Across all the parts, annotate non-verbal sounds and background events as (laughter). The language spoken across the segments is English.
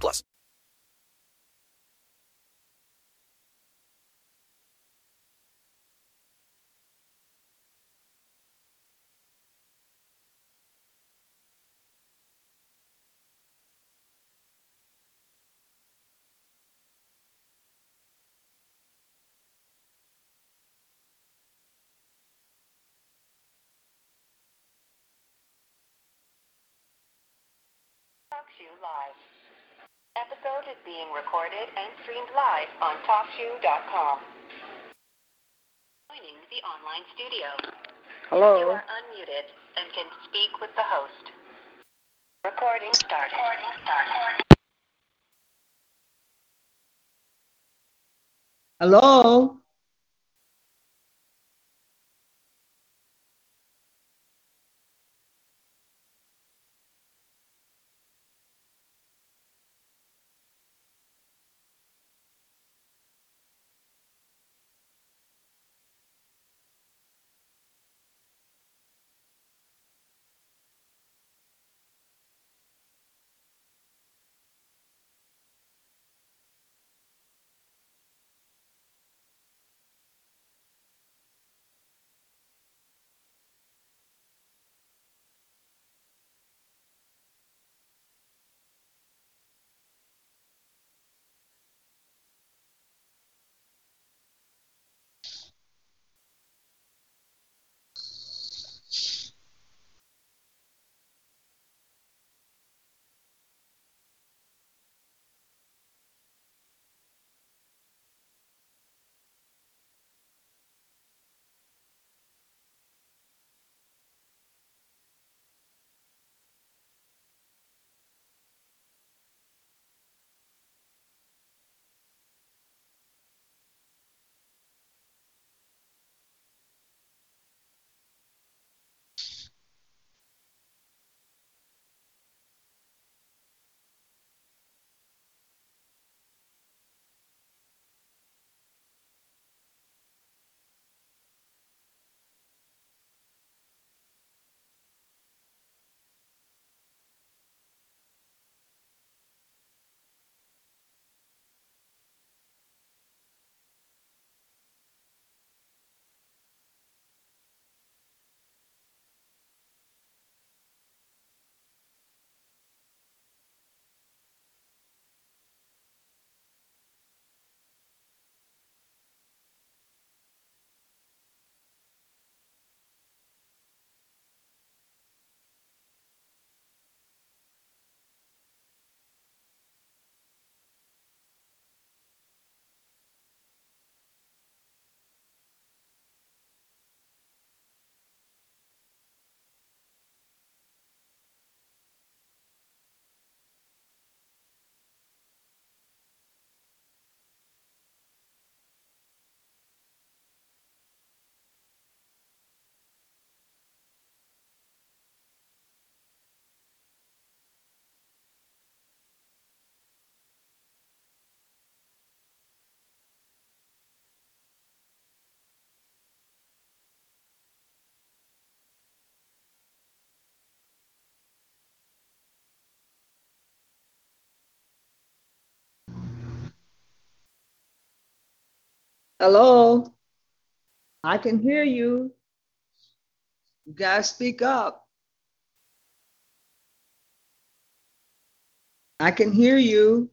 plus. TalkShoe Live. Episode is being recorded and streamed live on TalkShoe.com. Joining the online studio. Hello. You are unmuted and can speak with the host. Recording started. Recording started. Hello. Hello. I can hear you. You guys speak up. I can hear you.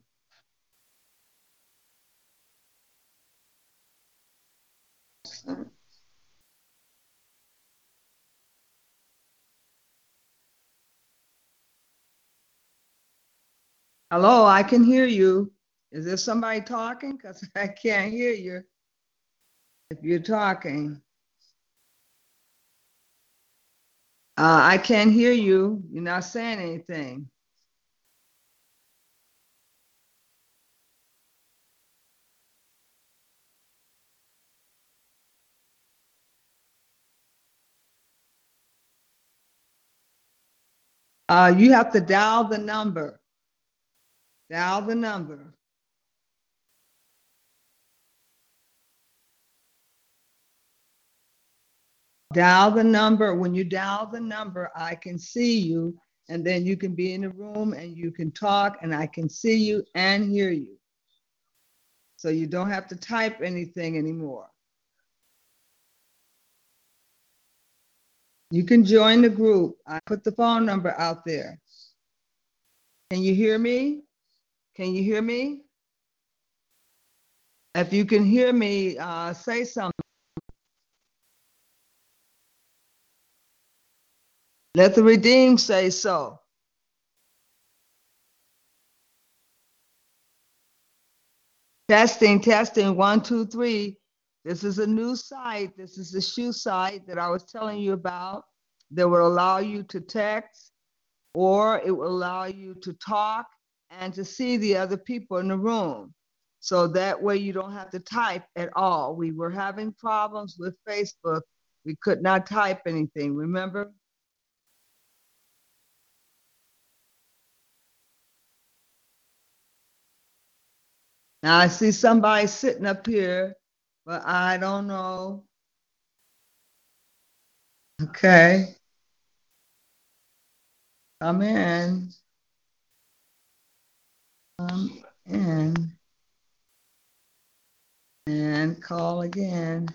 Hello, I can hear you. Is there somebody talking? Because (laughs) I can't hear you if you're talking. Uh, I can't hear you. You're not saying anything. Uh, you have to dial the number. Dial the number. Dial the number. When you dial the number, I can see you, and then you can be in the room and you can talk, and I can see you and hear you. So you don't have to type anything anymore. You can join the group. I put the phone number out there. Can you hear me? Can you hear me? If you can hear me, uh, say something. Let the redeemed say so. Testing, testing, one, two, three. This is a new site. This is the shoe site that I was telling you about that will allow you to text or it will allow you to talk and to see the other people in the room. So that way you don't have to type at all. We were having problems with Facebook. We could not type anything, remember? Now I see somebody sitting up here, but I don't know. Okay. Come in. Come in. And call again.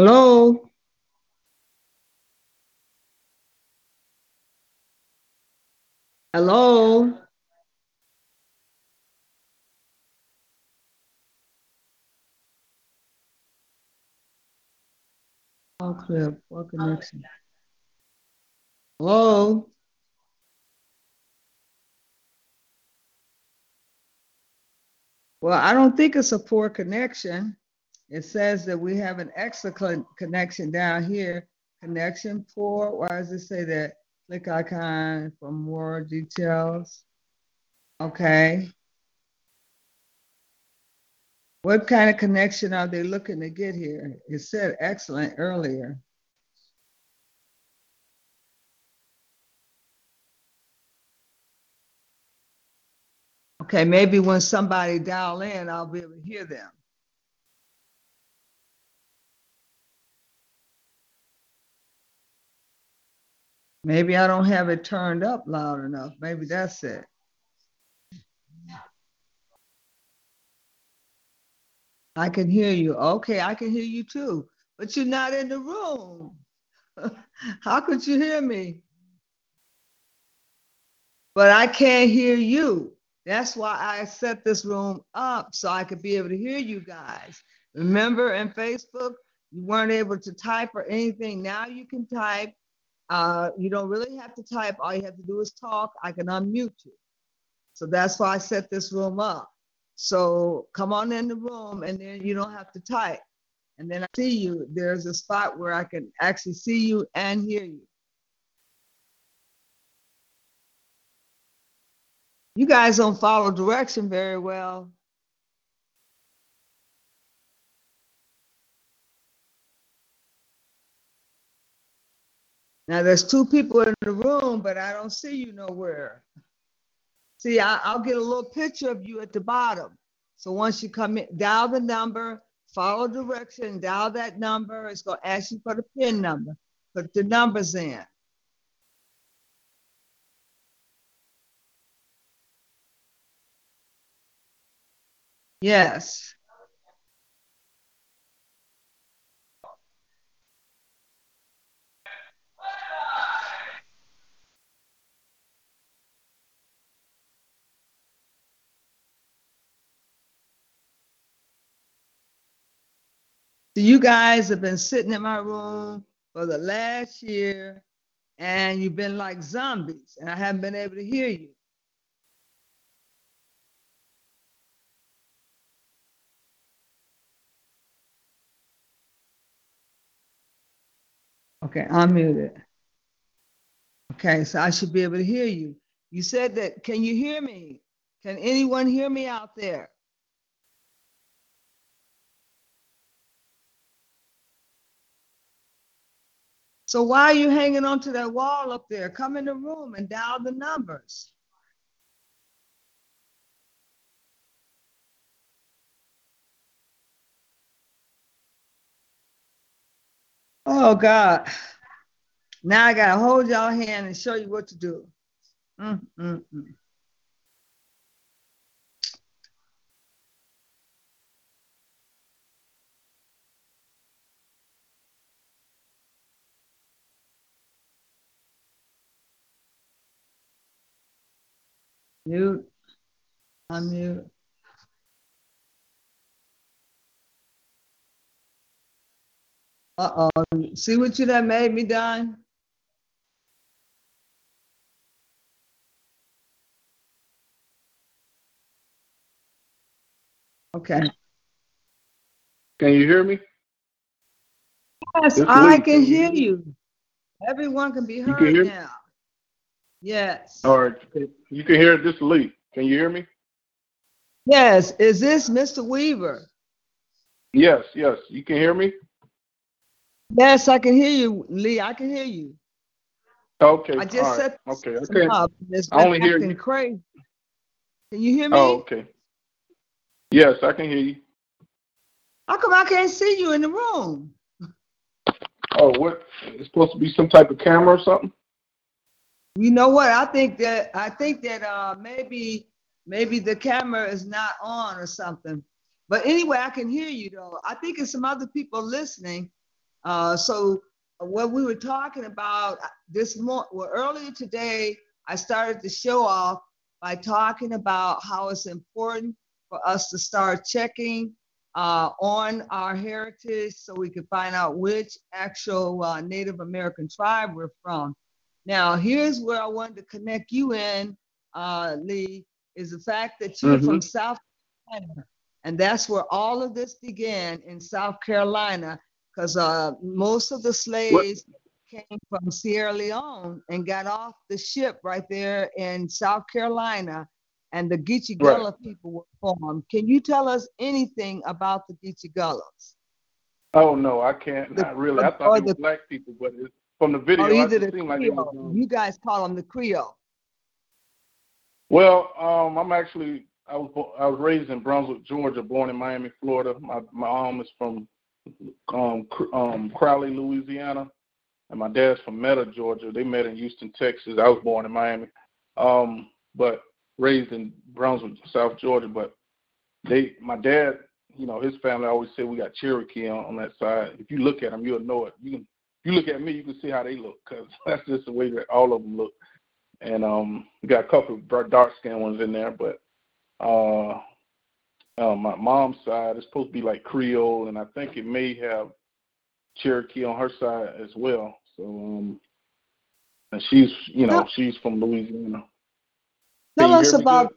Hello? Hello? All clear. Poor connection. Oh, Hello? Well, I don't think it's a poor connection. It says that we have an excellent connection down here. Connection poor. Why does it say that? Click icon for more details. Okay. What kind of connection are they looking to get here? It said excellent earlier. Okay, maybe when somebody dial in, I'll be able to hear them. Maybe I don't have it turned up loud enough. Maybe that's it. I can hear you. Okay, I can hear you too, but you're not in the room. (laughs) How could you hear me? But I can't hear you. That's why I set this room up so I could be able to hear you guys. Remember in Facebook, you weren't able to type or anything. Now you can type. Uh, you don't really have to type. All you have to do is talk. I can unmute you. So that's why I set this room up. So come on in the room and then you don't have to type. And then I see you. There's a spot where I can actually see you and hear you. You guys don't follow direction very well. Now there's two people in the room, but I don't see you nowhere. See, I, will get a little picture of you at the bottom. So once you come in, dial the number, follow direction, dial that number. It's going to ask you for the PIN number. Put the numbers in. Yes. So you guys have been sitting in my room for the last year and you've been like zombies and I haven't been able to hear you. Okay, I'm muted. Okay, so I should be able to hear you. You said that, can you hear me? Can anyone hear me out there? So why are you hanging onto that wall up there? Come in the room and dial the numbers. Oh God. Now I gotta hold y'all hand and show you what to do. Mm, mm, mm. Mute. Unmute. Uh-oh. See what you done made me done? Okay. Can you hear me? Yes, I can hear you. Everyone can be can heard hear me? now. Yes. All right. You can hear this Lee. Can you hear me? Yes. Is this Mr. Weaver? Yes, yes. You can hear me? Yes, I can hear you, Lee. I can hear you. Okay. I just all right. set Okay. Okay. up. It's I only hear you. crazy. Can you hear me? Oh, okay. Yes, I can hear you. How come I can't see you in the room? Oh, what? It's supposed to be some type of camera or something? You know what? I think that I think that uh maybe maybe the camera is not on or something. But anyway, I can hear you though. I think it's some other people listening. Uh, so what we were talking about uh, this morning, well, earlier today, I started the show off by talking about how it's important for us to start checking uh, on our heritage so we can find out which actual uh, Native American tribe we're from. Now, here's where I wanted to connect you in, uh, Lee, is the fact that you're Mhm. from South Carolina. And that's where all of this began in South Carolina, because uh, most of the slaves came from Sierra Leone and got off the ship right there in South Carolina, and the Geechee Gullah people were formed. Can you tell us anything about the Geechee Gullahs? Oh no, I can't. The- Not really. I thought they the- were black people, but it's, from the video, it either the seemed like You guys call them the Creole. Well, um, I'm actually I was I was raised in Brunswick, Georgia, born in Miami, Florida. My my mom is from um um Crowley, Louisiana, and my dad's from Metter, Georgia. They met in Houston, Texas. I was born in Miami, um, but raised in Brunswick, South Georgia. But they, my dad, you know, his family always said we got Cherokee on, on that side. If you look at them, you'll know it. You can, you look at me, you can see how they look, cause (laughs) that's just the way that all of them look and um we got a couple of dark skinned ones in there, but uh, uh my mom's side is supposed to be like Creole and I think it may have Cherokee on her side as well. So um and she's you know, she's from Louisiana. Tell Can us about.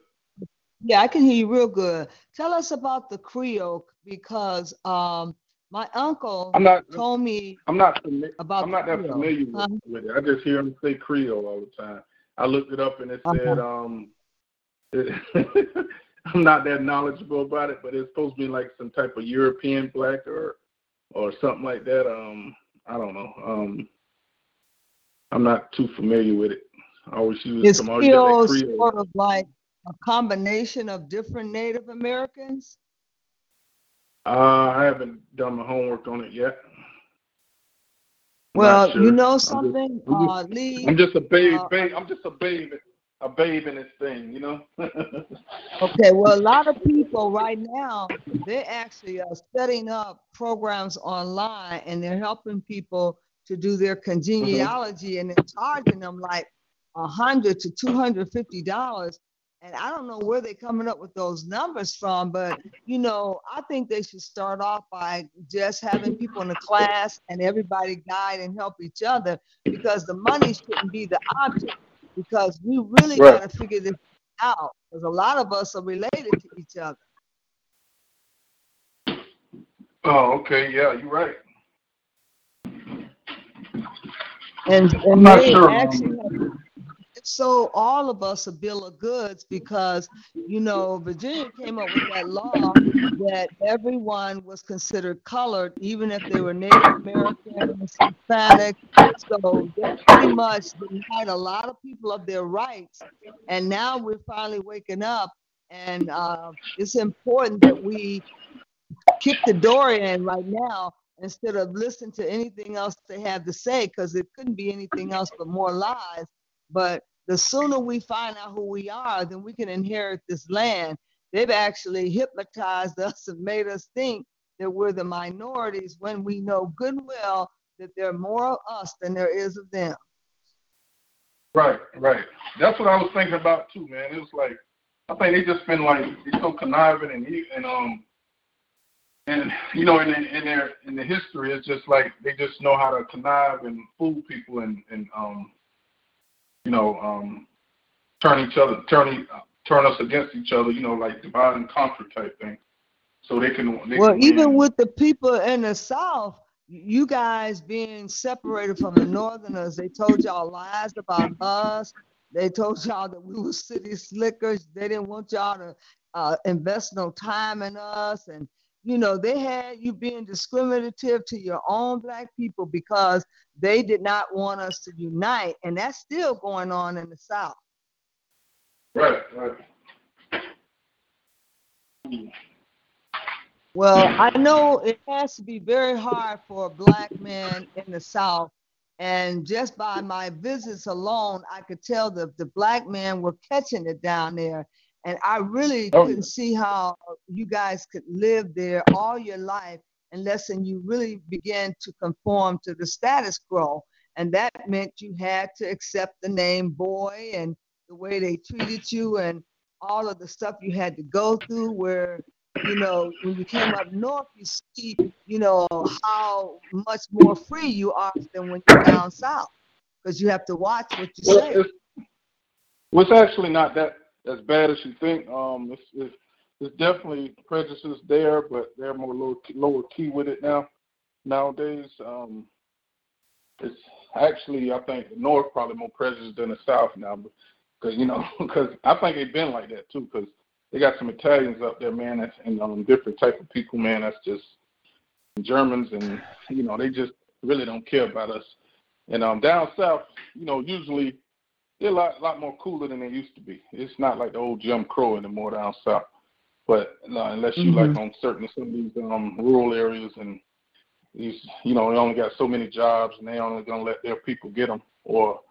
Yeah, I can hear you real good. Tell us about the Creole because um, my uncle I'm not told me I'm not about I'm not that Creole. familiar with, Huh? with it. I just hear him say Creole all the time. I looked it up and it said um (laughs) I'm not that knowledgeable about it, but it's supposed to be like some type of European black or or something like that. Um I don't know. Um I'm not too familiar with it. I always use some always get that Creole Creole. sort of like a combination of different Native Americans? Uh, I haven't done my homework on it yet. Well, sure. you know just- something, I'm uh, Lee. I'm just a babe, Uh, babe. I'm just a babe, a babe in this thing, you know. (laughs) Okay, well, a lot of people right now, they actually are setting up programs online and they're helping people to do their congeniality and they're charging them like a hundred to two hundred fifty dollars. And I don't know where they're coming up with those numbers from, but you know, I think they should start off by just having people in the class and everybody guide and help each other because the money shouldn't be the object. Because we really Right. gotta figure this out because a lot of us are related to each other. oh, okay, yeah, you're right. And, I'm and not they sure. Actually have so all of us a bill of goods because you know Virginia came up with that law that everyone was considered colored, even if they were Native American, Hispanic. So they pretty much denied a lot of people of their rights. And now we're finally waking up, and uh, it's important that we kick the door in right now instead of listening to anything else they have to say because it couldn't be anything else but more lies. But the sooner we find out who we are, then we can inherit this land. They've actually hypnotized (laughs) us and made us think that we're the minorities when we know good and well that there are more of us than there is of them. Right, right. That's what I was thinking about too, man. It was like I think they just been like they're so conniving and and um and you know in in their in the history it's just like they just know how to connive and fool people and and um you know um turn each other turn e- turn us against each other. You know like divide and conquer type thing. So they can. They Well, can even with the people in the South, you guys being separated from the Northerners, they told y'all lies about us. They told y'all that we were city slickers. They didn't want y'all to uh, invest no time in us. And, you know, they had you being discriminative to your own Black people because they did not want us to unite. And that's still going on in the South. right, right. Well, I know it has to be very hard for a black man in the South. And just by my visits alone, I could tell that the black men were catching it down there. And I really Oh, couldn't see how you guys could live there all your life unless and you really began to conform to the status quo. And that meant you had to accept the name boy and the way they treated you and all of the stuff you had to go through where you know, when you came up north, you see, you know, how much more free you are than when you're down south, because you have to watch what you Well, say. it's, well, it's actually not that as bad as you think. Um, it's, it's there's definitely prejudices there, but they're more low, lower key with it now. Nowadays, um, it's actually I think the North probably more prejudiced than the South now, because you know, (laughs) because I think they've been like that too, because they got some Italians up there, man, that's, and um, different type of people, man. That's just Germans, and you know, they just really don't care about us. And um, down south, you know, usually they're a lot, lot more cooler than they used to be. It's not like the old Jim Crow anymore down south. But uh, unless you mm-hmm. like on certain some of these um, rural areas and these, you know, they only got so many jobs and they only gonna let their people get them, or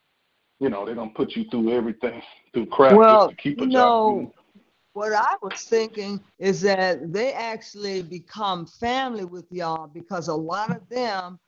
you know, they're gonna put you through everything through crap well, just to keep a you job. Know, what I was thinking is that they actually become family with y'all because a lot of them,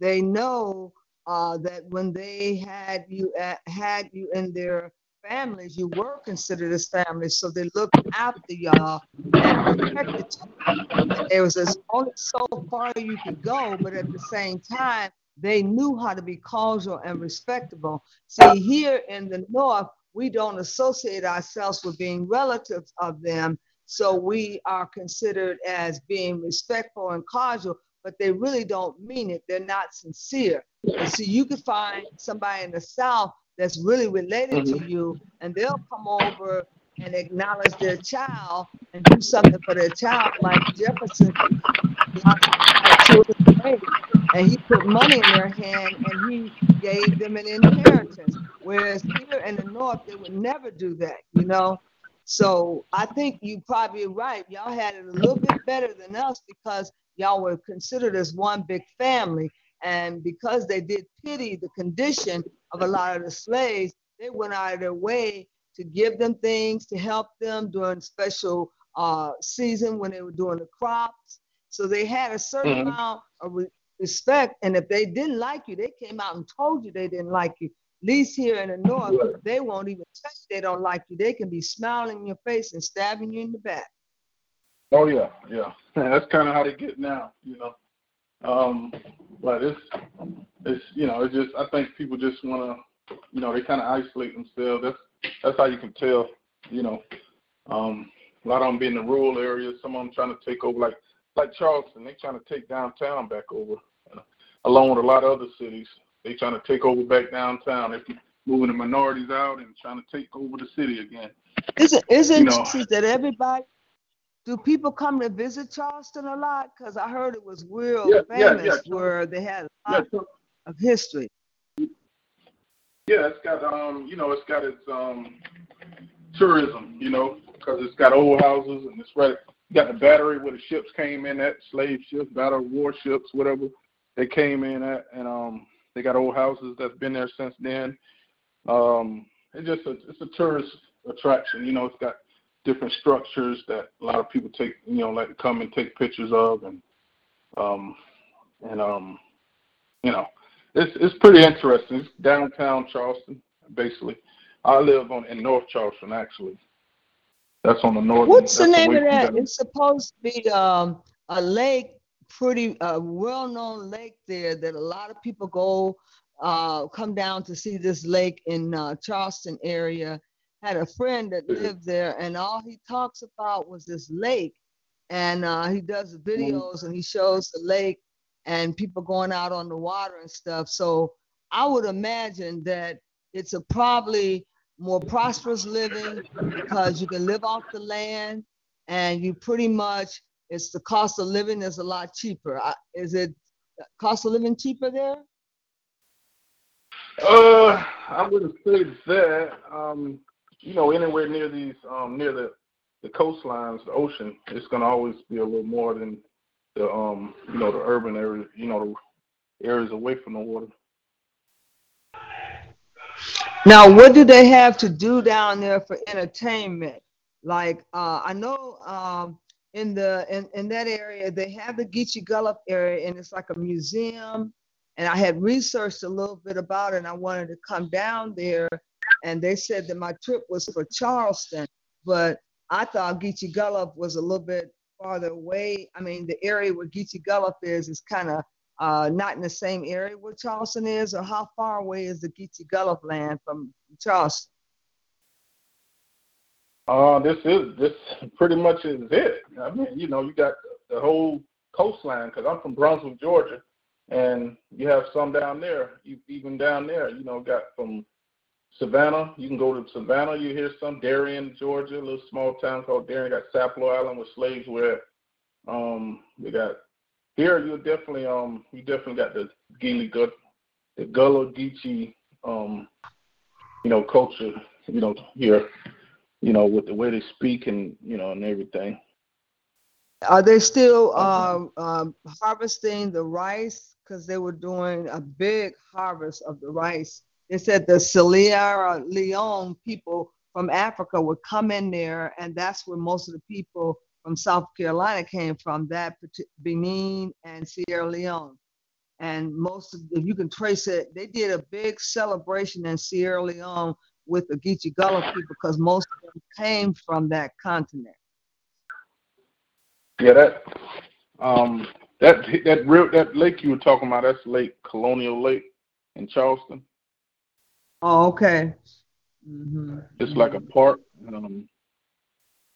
they know uh, that when they had you at, had you in their families, you were considered as family, so they looked after y'all and protected you. It was as only so far you could go, but at the same time, they knew how to be cordial and respectable. See, here in the North, we don't associate ourselves with being relatives of them, so we are considered as being respectful and cordial, but they really don't mean it. They're not sincere. And so you could find somebody in the South that's really related mm-hmm. to you, and they'll come over and acknowledge their child and do something for their child, like Jefferson and he put money in their hand and he gave them an inheritance. Whereas here in the North, they would never do that, you know. So I think you probably right. Y'all had it a little bit better than us because y'all were considered as one big family. And because they did pity the condition of a lot of the slaves, they went out of their way to give them things, to help them during special uh, season when they were doing the crops. So they had a certain mm-hmm. amount of re- respect. And if they didn't like you, they came out and told you they didn't like you. At least here in the north, they won't even tell you they don't like you. They can be smiling in your face and stabbing you in the back. Oh yeah, yeah. (laughs) That's kind of how they get now, you know. Um, but it's it's you know it's just I think people just want to you know they kind of isolate themselves. That's that's how you can tell, you know. Um, a lot of them be in the rural areas. Some of them trying to take over, like like Charleston. They trying to take downtown back over, along with a lot of other cities. They trying to take over back downtown. They're moving the minorities out and trying to take over the city again. Is it is it you know, that everybody do people come to visit Charleston a lot? Because I heard it was real yeah, famous yeah, yeah. where they had a lot of history. Yeah, it's got um, you know, it's got its um tourism, you know, because it's got old houses and it's right. You got the battery where the ships came in at, slave ships, battle warships, whatever they came in at, and um, they got old houses that's been there since then. Um, it's just a it's a tourist attraction, you know. It's got different structures that a lot of people take, you know, like to come and take pictures of, and um, and um, you know, it's it's pretty interesting. It's downtown Charleston, basically. I live on in North Charleston, actually. That's on the north. What's the name of that? It's supposed to be um, a lake, pretty uh, well-known lake there that a lot of people go uh, come down to see this lake in uh, Charleston area. Had a friend that lived there, and all he talks about was this lake. And uh, he does videos and he shows the lake and people going out on the water and stuff. So I would imagine that it's a probably more prosperous living because you can live off the land and you pretty much it's the cost of living is a lot cheaper. Is it cost of living cheaper there? Uh, I wouldn't say that. Um, you know, anywhere near these, um, near the the coastlines, the ocean, it's gonna always be a little more than the um you know the urban area you know the areas away from the water. Now, what do they have to do down there for entertainment? Like uh, I know um, in the in, in that area they have the Geechee Gullah area and it's like a museum. And I had researched a little bit about it and I wanted to come down there. And they said that my trip was for Charleston, but I thought Geechee Gullah was a little bit farther away. I mean, the area where Geechee Gullah is is kind of uh, not in the same area where Charleston is, or how far away is the Geechee Gullah land from Charleston? Uh, this is this pretty much is it. I mean, you know, you got the whole coastline because I'm from Brunswick, Georgia, and you have some down there. You, even down there, you know, got from Savannah. You can go to Savannah. You hear some Darien, Georgia, a little small town called Darien. Got Sapelo Island with slaves were. Um, we got here. You definitely um, you definitely got the Gili Gut, the Gullah Geechee, um, you know, culture. You know, here you know, with the way they speak and you know and everything. Are they still um, um, harvesting the rice? Because they were doing a big harvest of the rice. They said the Sierra Leone people from Africa would come in there, and that's where most of the people from South Carolina came from. That Benin and Sierra Leone, and most of if you can trace it, they did a big celebration in Sierra Leone with the Geechee Gullah people because most of them came from that continent. Yeah, that um that that real that lake you were talking about, that's Lake Colonial Lake in Charleston. Oh, okay. Mm-hmm. It's like a park. Um,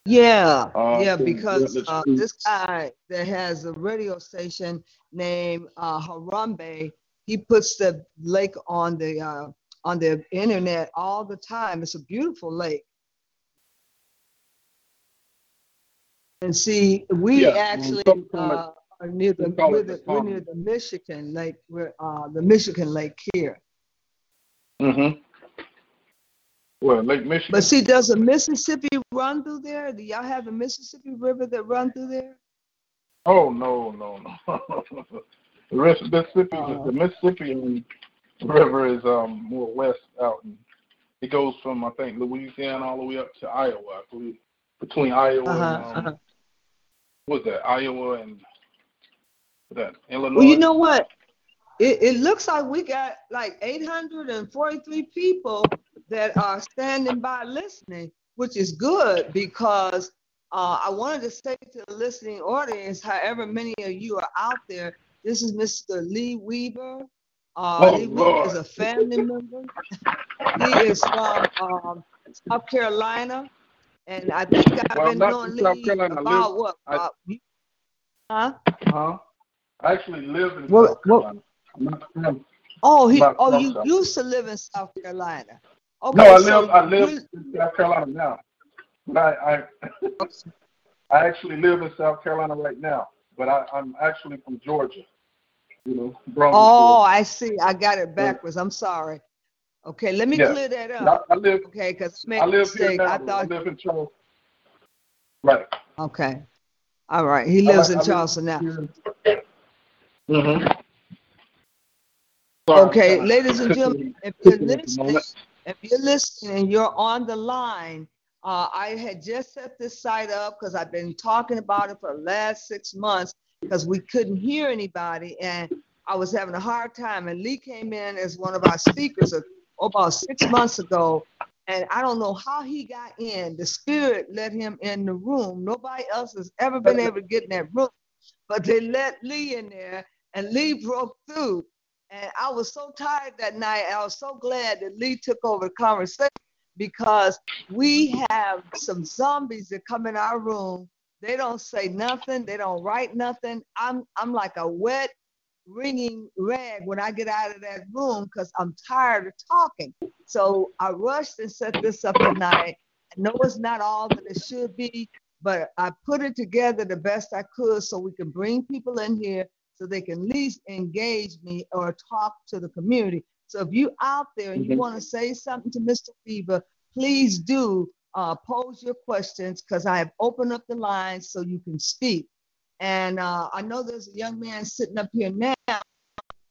yeah, uh, yeah, because uh, this guy that has a radio station named uh, Harambe, he puts the lake on the uh, on the internet all the time. It's a beautiful lake. And see, we yeah, actually uh, are near the, we're, the, we're near the Michigan Lake, we're uh, the Michigan Lake here. Mm-hmm. Well, Lake Michigan. But see, does the Mississippi run through there? Do y'all have a Mississippi River that run through there? Oh no, no, no. (laughs) the rest of Mississippi, uh, the Mississippi river is um more west out and it goes from I think Louisiana all the way up to Iowa, I believe. Between Iowa uh-huh, and um, uh-huh. what's that, Iowa and that Illinois. Well you know what? It, it looks like we got like 843 people that are standing by listening, which is good because uh, I wanted to say to the listening audience, however many of you are out there, this is Mr. Lee Weaver. Uh, oh, he Lord. is a family member. he is from um, South Carolina, and I think I've well, been knowing Lee about live, what? I, huh? Huh? I actually live in what, South Carolina. What? Oh, he. Oh, you used to live in South Carolina. Okay, no, I so live. I live you, in South Carolina now, but I, I, (laughs) I actually live in South Carolina right now. But I, I'm actually from Georgia you know, Oh, I see. I got it backwards. I'm sorry. Okay, let me yeah. clear that up. I, I live. Okay, because I made a mistake. I thought. I live in Charleston. Right. Okay. All right. He lives in Charleston now. Mm-hmm. Okay, ladies and gentlemen, if you're listening, if you're listening and you're on the line, uh, I had just set this site up because I've been talking about it for the last six months because we couldn't hear anybody and I was having a hard time. And Lee came in as one of our speakers about six months ago. And I don't know how he got in. The spirit let him in the room. Nobody else has ever been able to get in that room. But they let Lee in there and Lee broke through. And I was so tired that night. I was so glad that Lee took over the conversation because we have some zombies that come in our room they don't say nothing. They don't write nothing. I'm I'm like a wet, wringing rag when I get out of that room because I'm tired of talking. So I rushed and set this up tonight. I know it's not all that it should be, but I put it together the best I could so we can bring people in here so they can at least engage me or talk to the community. So if you out there and you mm-hmm. want to say something to Mr. Weaver, please do uh, pose your questions because I have opened up the lines so you can speak. And uh, I know there's a young man sitting up here now.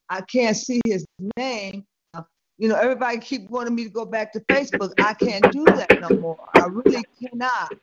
I can't see his name. Uh, you know, everybody keep wanting me to go back to Facebook. I can't do that no more. I really cannot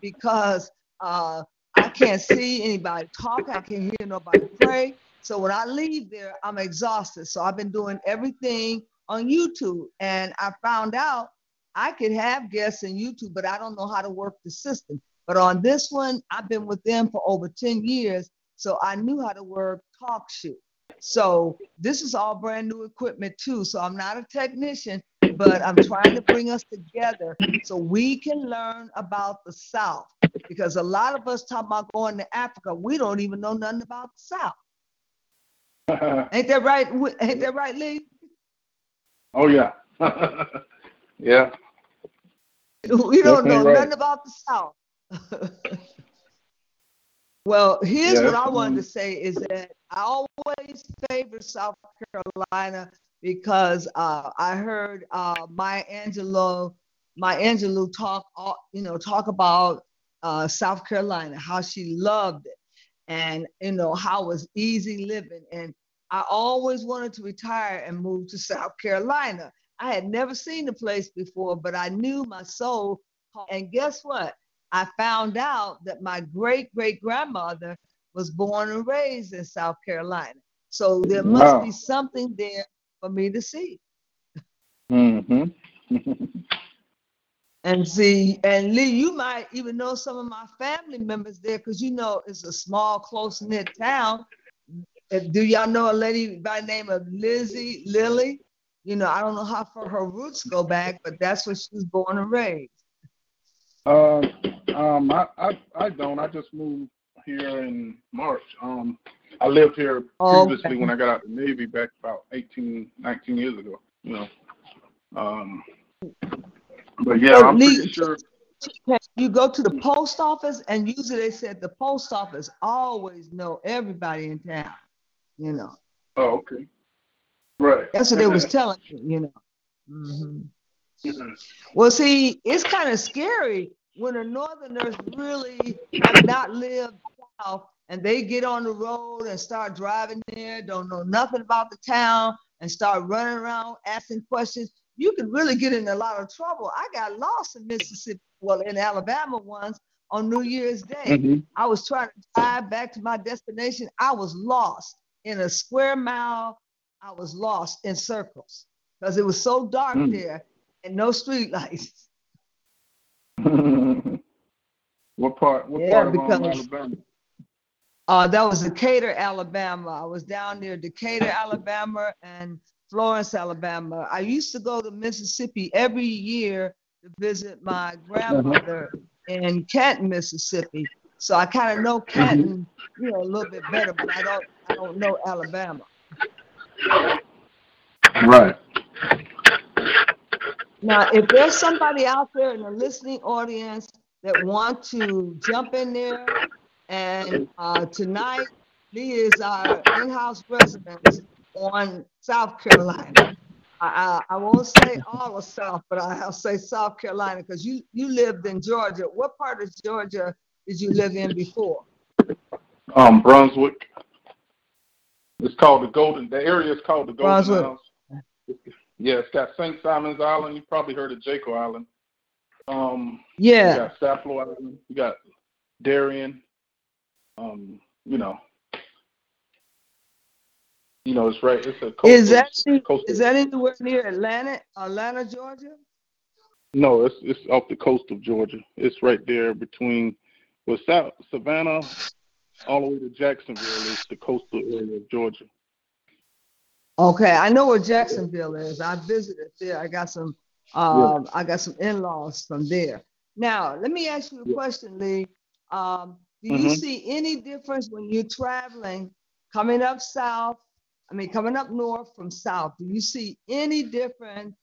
because uh, I can't see anybody talk. I can't hear nobody pray. So when I leave there, I'm exhausted. So I've been doing everything on YouTube, and I found out I could have guests in YouTube, but I don't know how to work the system. But on this one, I've been with them for over 10 years, so I knew how to work TalkShoe. So this is all brand new equipment too. So I'm not a technician, but I'm trying to bring us together so we can learn about the South. Because a lot of us talk about going to Africa, we don't even know nothing about the South. (laughs) Ain't that right? Ain't that right, Lee? oh yeah. (laughs) yeah. We don't know right. nothing about the South. (laughs) well, here's Yeah, what I wanted to say is that I always favor South Carolina because uh, I heard uh, Maya Angelou, Maya Angelou talk, you know, talk about uh, South Carolina, how she loved it, and you know how it was easy living. And I always wanted to retire and move to South Carolina. I had never seen the place before, but I knew my soul. And guess what? I found out that my great great grandmother was born and raised in South Carolina. So there must Wow. be something there for me to see. hmm (laughs) And see, and Lee, you might even know some of my family members there because you know it's a small, close knit town. Uh, Do y'all know a lady by the name of Lizzie Lily? You know, I don't know how far her roots go back, but that's where she was born and raised. Um, um, I, I, I don't. I just moved here in March. Um, I lived here previously okay. when I got out of the Navy back about 18, 19 years ago. You know. Um, but yeah, I'm pretty sure. You go to the post office, and usually they said the post office always know everybody in town. You know, Oh, okay. Right. that's what they was (laughs) telling me. You know. Mhm. Well, see, it's kind of scary when the Northerners really have not lived south and they get on the road and start driving there, don't know nothing about the town, and start running around asking questions. You can really get in a lot of trouble. I got lost in Mississippi, well, in Alabama once on New Year's Day. Mhm. I was trying to drive back to my destination. I was lost in a square mile. I was lost in circles because it was so dark Mm. there and no street lights. (laughs) what part? What Yeah, part of because- Alabama? Uh, that was Decatur, Alabama. I was down near Decatur, Alabama, and Florence, Alabama. I used to go to Mississippi every year to visit my grandmother in Canton, Mississippi. So I kind of know Canton, you know, a little bit better, but I don't, I don't know Alabama. Right. Now, if there's somebody out there in the listening audience that want to jump in there, and uh, tonight Lee is our in-house resident on South Carolina. I, I, I won't say all of South, but I'll say South Carolina because you you lived in Georgia. What part of Georgia did you live in before? Um, Brunswick. It's called the Golden. The area is called the Golden Brunswick. Isles. Yeah, it's got St. Simon's Island. You probably heard of Jekyll Island. Um, yeah. you got Sapelo Island. You got Darien. Um, you know, you know, it's right. It's a coastal, Is that coastal. is that anywhere near Atlanta, Atlanta, Georgia? No, it's it's off the coast of Georgia. It's right there between well, South Savannah, all the way to Jacksonville is the coastal area of Georgia. Okay, I know where Jacksonville is. I visited there. I got some um I got some in-laws from there. Now, let me ask you a Yeah. question, Lee. Um, do you Mhm. see any difference when you're traveling coming up south? I mean, coming up north from south, do you see any difference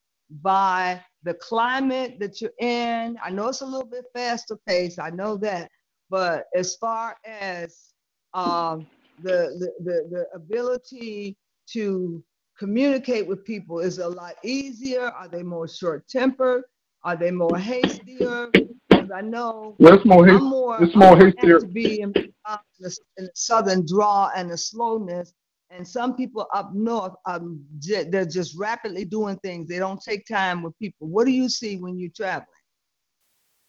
by the climate that you're in? I know it's a little bit faster paced, I know that, but as far as um, the, the, the, the ability to communicate with people is a lot easier? Are they more short tempered? Are they more hastier? Because I know Well, it's more I'm hasty. more, it's more hastier. to be in, in the southern draw and the slowness. And some people up north, um, they're just rapidly doing things. They don't take time with people. What do you see when you're traveling?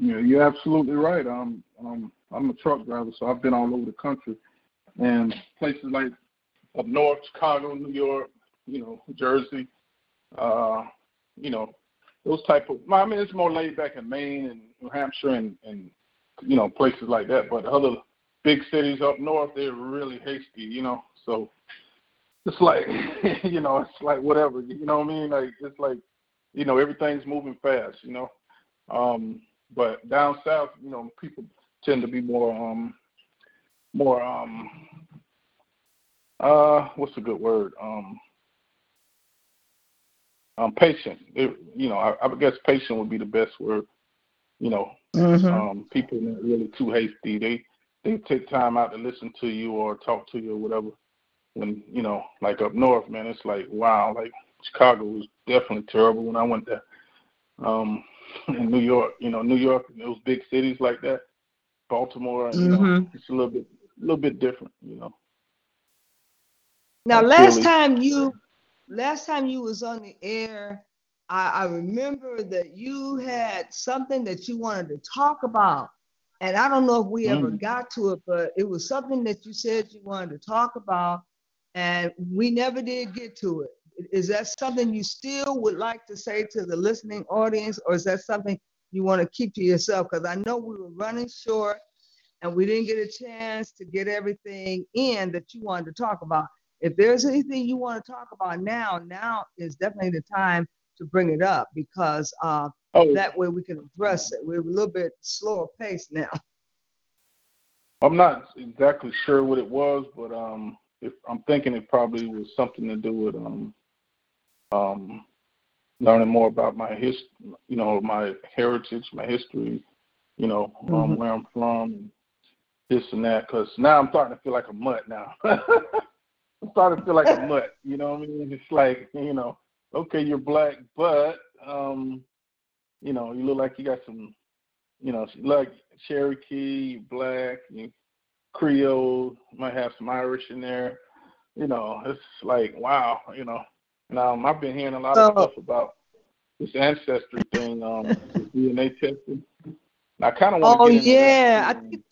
Yeah, you're absolutely right. Um, um, I'm a truck driver, so I've been all over the country, and places like up north, Chicago, New York, you know, Jersey, uh, you know, those type of. I mean, it's more laid back in Maine and New Hampshire and and you know places like that. But other big cities up north, they're really hasty, you know. So it's like, (laughs) you know, it's like whatever, you know what I mean? Like it's like you know everything's moving fast. You know, um, but down south, you know, people tend to be more um, more um, uh, what's a good word? Um, um, patient. It, you know, I, I guess patient would be the best word. You know, Mhm. um, people are not really too hasty. They they take time out to listen to you or talk to you or whatever. When you know, like up north, man, it's like wow. Like Chicago was definitely terrible when I went there. Um, (laughs) in New York, you know, New York, and those big cities like that, Baltimore, you know, Mhm. it's a little bit, a little bit different, you know. Now, last really. time you, last time you was on the air, I, I remember that you had something that you wanted to talk about, and I don't know if we ever Mm. got to it, but it was something that you said you wanted to talk about, and we never did get to it. Is that something you still would like to say to the listening audience, or is that something you want to keep to yourself? Because I know we were running short, and we didn't get a chance to get everything in that you wanted to talk about if there's anything you want to talk about now, now is definitely the time to bring it up because uh, Oh, that way we can address it. We're a little bit slower paced now. I'm not exactly sure what it was, but um, if I'm thinking it probably was something to do with um, um, learning more about my his, you know, my heritage, my history, you know, um, Mhm. where I'm from, and this and that. Because now I'm starting to feel like a mutt now. (laughs) I'm starting to feel like a (laughs) mutt. You know what I mean? It's like, you know, okay, you're black, but um, you know, you look like you got some, you know, like Cherokee, you black, you Creole, might have some Irish in there. You know, it's like wow, you know. Now I've been hearing a lot of stuff about this ancestry thing, um, DNA testing. I kind of want Oh yeah, I think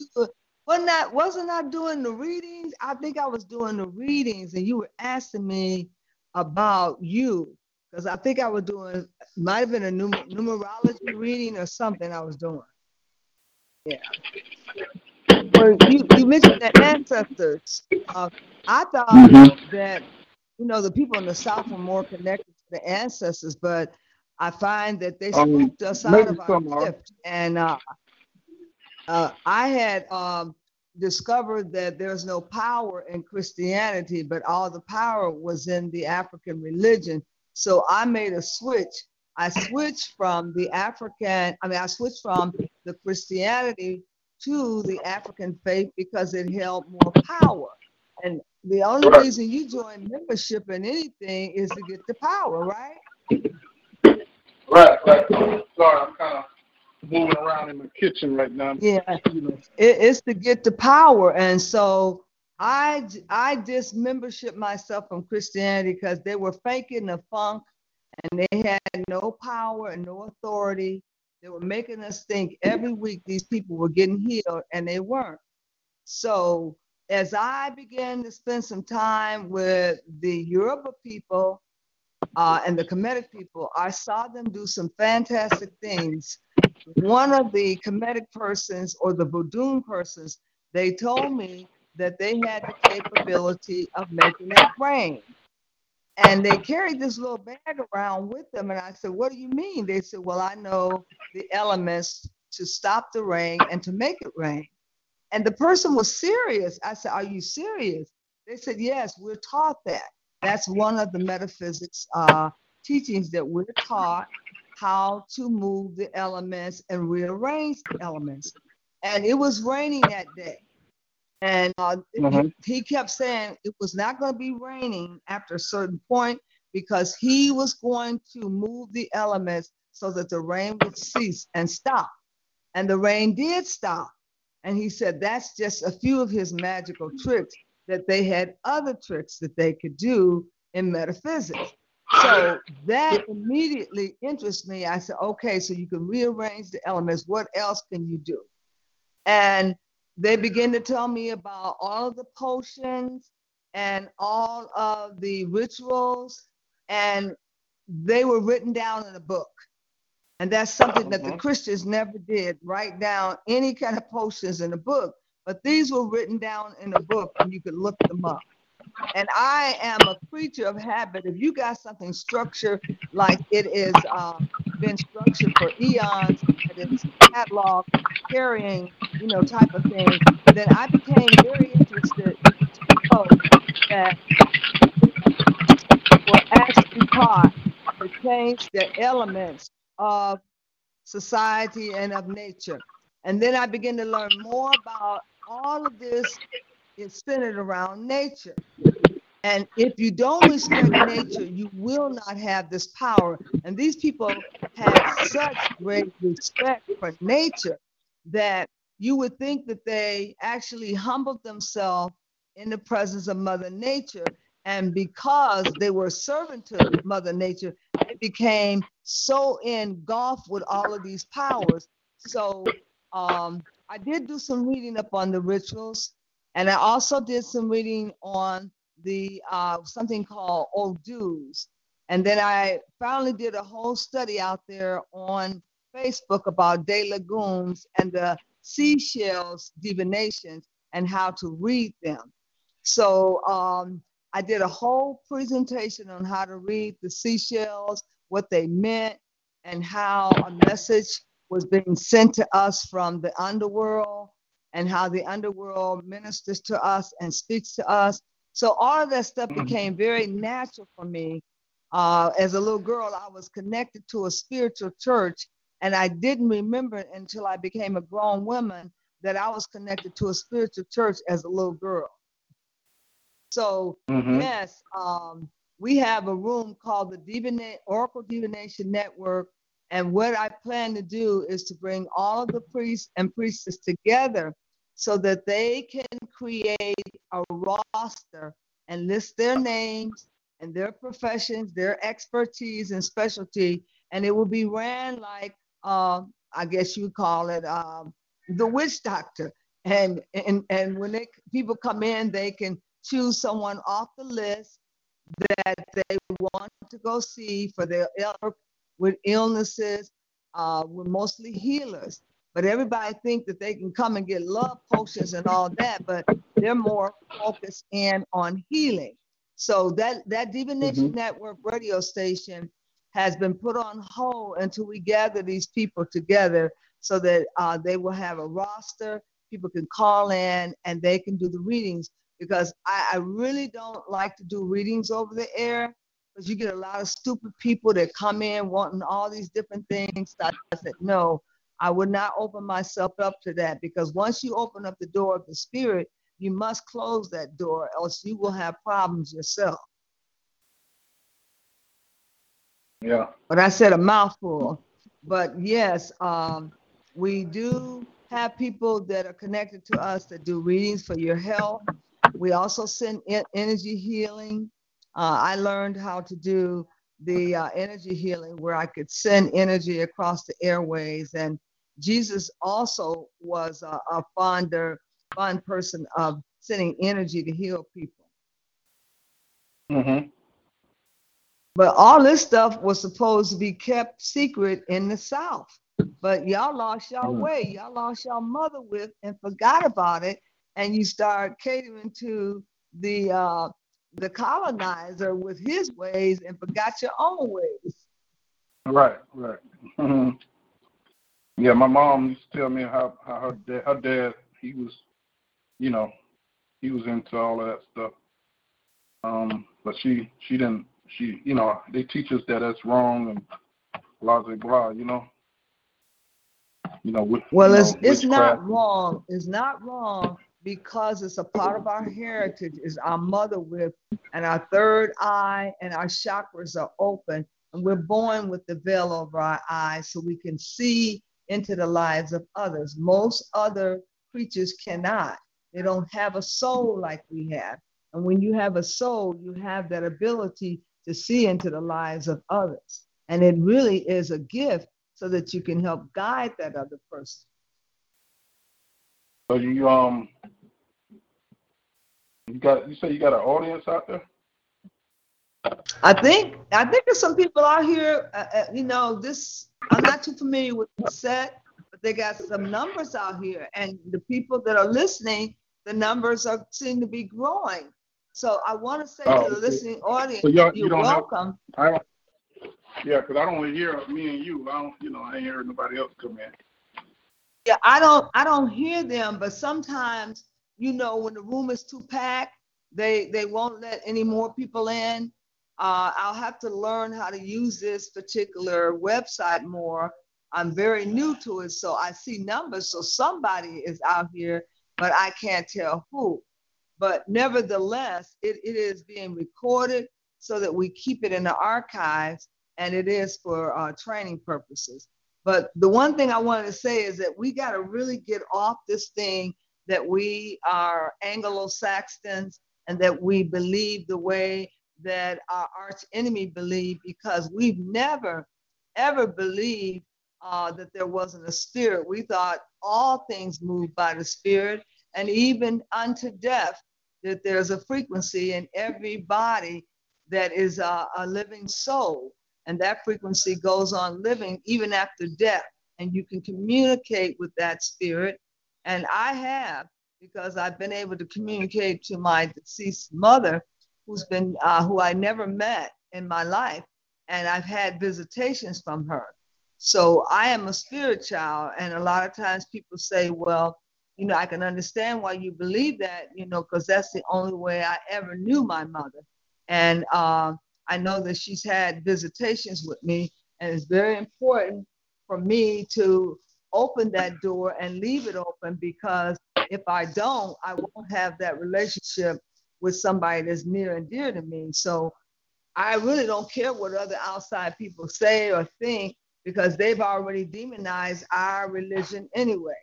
wasn't I wasn't I doing the readings? I think I was doing the readings, and you were asking me about you because I think I was doing might have been a numer- numerology reading or something I was doing. Yeah. You you mentioned the ancestors. Uh, I thought Mhm. that you know the people in the South were more connected to the ancestors, but I find that they Um, spooked us out of our gift. And uh, uh, I had um, discovered that there's no power in Christianity, but all the power was in the African religion. So I made a switch. I switched from the African, I mean, I switched from the Christianity to the African faith because it held more power. And the only Right. reason you join membership in anything is to get the power, right? Right, right. Sorry, I'm kind of moving around in the kitchen right now. Yeah. You know. it, it's to get the power and so i j- i dismembership myself from christianity because they were faking the funk and they had no power and no authority they were making us think every week these people were getting healed and they weren't so as i began to spend some time with the yoruba people uh, and the Kemetic people, I saw them do some fantastic things one of the Kemetic persons or the Vodun persons, they told me that they had the capability of making it rain. And they carried this little bag around with them. And I said, What do you mean? They said, Well, I know the elements to stop the rain and to make it rain. And the person was serious. I said, Are you serious? They said, Yes, we're taught that. That's one of the metaphysics uh, teachings that we're taught how to move the elements and rearrange the elements. And it was raining that day. And uh, he- Mhm. he, kept saying it was not going to be raining after a certain point because he was going to move the elements so that the rain would cease and stop. And the rain did stop. And he said that's just a few of his magical tricks, that they had other tricks that they could do in metaphysics. So that immediately interests me. I said, okay, so you can rearrange the elements. What else can you do? And they begin to tell me about all of the potions and all of the rituals, and they were written down in a book. And that's something that the Mhm. Christians never did write down any kind of potions in a book. But these were written down in a book, and you could look them up. and I am a creature of habit. If you got something structured like it is um, been structured for eons, and it's catalog carrying, you know, type of thing, then I became very interested to know that were actually taught to change the elements of society and of nature. And then I began to learn more about all of this is centered around nature. And if you don't respect nature, you will not have this power. And these people had such great respect for nature that you would think that they actually humbled themselves in the presence of Mother Nature. And because they were servant to Mother Nature, they became so engulfed with all of these powers. So um, I did do some reading up on the rituals, and I also did some reading on the uh, something called Odus. And then I finally did a whole study out there on Facebook about Dilogguns and the seashells divinations and how to read them. So um, I did a whole presentation on how to read the seashells, what they meant, and how a message was being sent to us from the underworld, and how the underworld ministers to us and speaks to us. So all of that stuff became very natural for me. Uh, as a little girl, I was connected to a spiritual church, and I didn't remember until I became a grown woman that I was connected to a spiritual church as a little girl. So Mhm. yes, um, we have a room called the Divina- Oracle Divination Network, and what I plan to do is to bring all of the priests and priestesses together so that they can create a roster and list their names and their professions, their expertise and specialty, and it will be ran like uh, I guess you call it um, the witch doctor. And and and when they people come in, they can choose someone off the list that they want to go see for their with illnesses. Uh, we're mostly healers, but everybody think that they can come and get love potions and all that, but they're more focused in on healing. So that that Divination Network radio station has been put on hold until we gather these people together so that uh, they will have a roster. People can call in and they can do the readings because I, I really don't like to do readings over the air because you get a lot of stupid people that come in wanting all these different things. That I said, no, I would not open myself up to that because once you open up the door of the spirit, you must close that door, else you will have problems yourself. Yeah. But I said a mouthful. But yes, um, we do have people that are connected to us that do readings for your health. We also send en- energy healing. Uh, I learned how to do the uh, energy healing where I could send energy across the airways. And Jesus also was a, a fonder, fond person of sending energy to heal people. Mhm. But all this stuff was supposed to be kept secret in the South. But y'all lost y'all Mm. way. Y'all lost y'all mother with and forgot about it. And you start catering to the uh, the colonizer with his ways and forgot your own ways. Right, right. Mhm. Yeah, my mom used to tell me how, how her dad, her dad, he was, you know, he was into all of that stuff. Um, but she, she didn't, she, you know, they teach us that that's wrong and blah blah blah. You know. You know. With, Well, you it's know, it's not wrong. It's not wrong because it's a part of our heritage. Is our mother with and our third eye and our chakras are open, and we're born with the veil over our eyes so we can see into the lives of others. Most other creatures cannot. They don't have a soul like we have. And when you have a soul, you have that ability to see into the lives of others. And it really is a gift so that you can help guide that other person. So you um, you got, you say you got an audience out there. I think I think there's some people out here. Uh, uh, you know, this I'm not too familiar with the set, but they got some numbers out here, and the people that are listening, the numbers are seem to be growing. So I want to say Oh, to the oh, okay. listening audience, So y'all- you you're don't have- welcome. I don't. Yeah, because I don't hear me and you. I don't, you know, I ain't heard nobody else come in. Yeah, I don't I don't hear them, but sometimes, you know, when the room is too packed, they they won't let any more people in. Uh, I'll have to learn how to use this particular website more. I'm very new to it, so I see numbers. So somebody is out here, but I can't tell who. But nevertheless, it, it is being recorded so that we keep it in the archives, and it is for uh, training purposes. But the one thing I wanted to say is that we got to really get off this thing that we are Anglo-Saxons and that we believe the way that our arch enemy believed because we've never, ever believed uh, that there wasn't a spirit. We thought all things moved by the spirit and even unto death that there's a frequency in every body that is a living soul. And that frequency goes on living even after death. And you can communicate with that spirit. And i have because i've been able to communicate to my deceased mother who's been uh, who i never met in my life and i've had visitations from her. So i am a spirit child and a lot of times people say well you know i can understand why you believe that you know because that's the only way i ever knew my mother. And um, I know that she's had visitations with me, and it's very important for me to open that door and leave it open because if I don't, I won't have that relationship with somebody that's near and dear to me. So I really don't care what other outside people say or think because they've already demonized our religion anyway.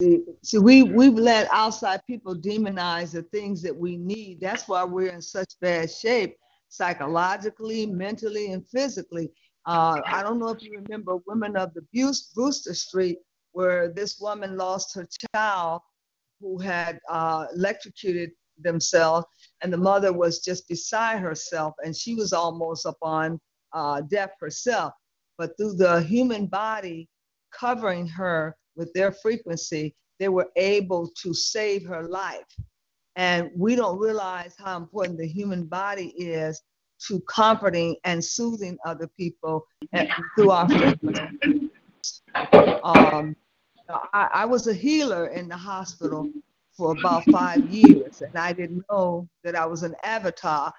See, see, we we've let outside people demonize the things that we need. That's why we're in such bad shape, psychologically, mentally, and physically. Uh, I don't know if you remember Women of the Bus- Brewster Street, where this woman lost her child who had uh, electrocuted themselves, and the mother was just beside herself, and she was almost upon uh, death herself. But through the human body covering her with their frequency, they were able to save her life. And we don't realize how important the human body is to comforting and soothing other people and through our (laughs) frequency. Um, I, I was a healer in the hospital for about five years, and I didn't know that I was an avatar.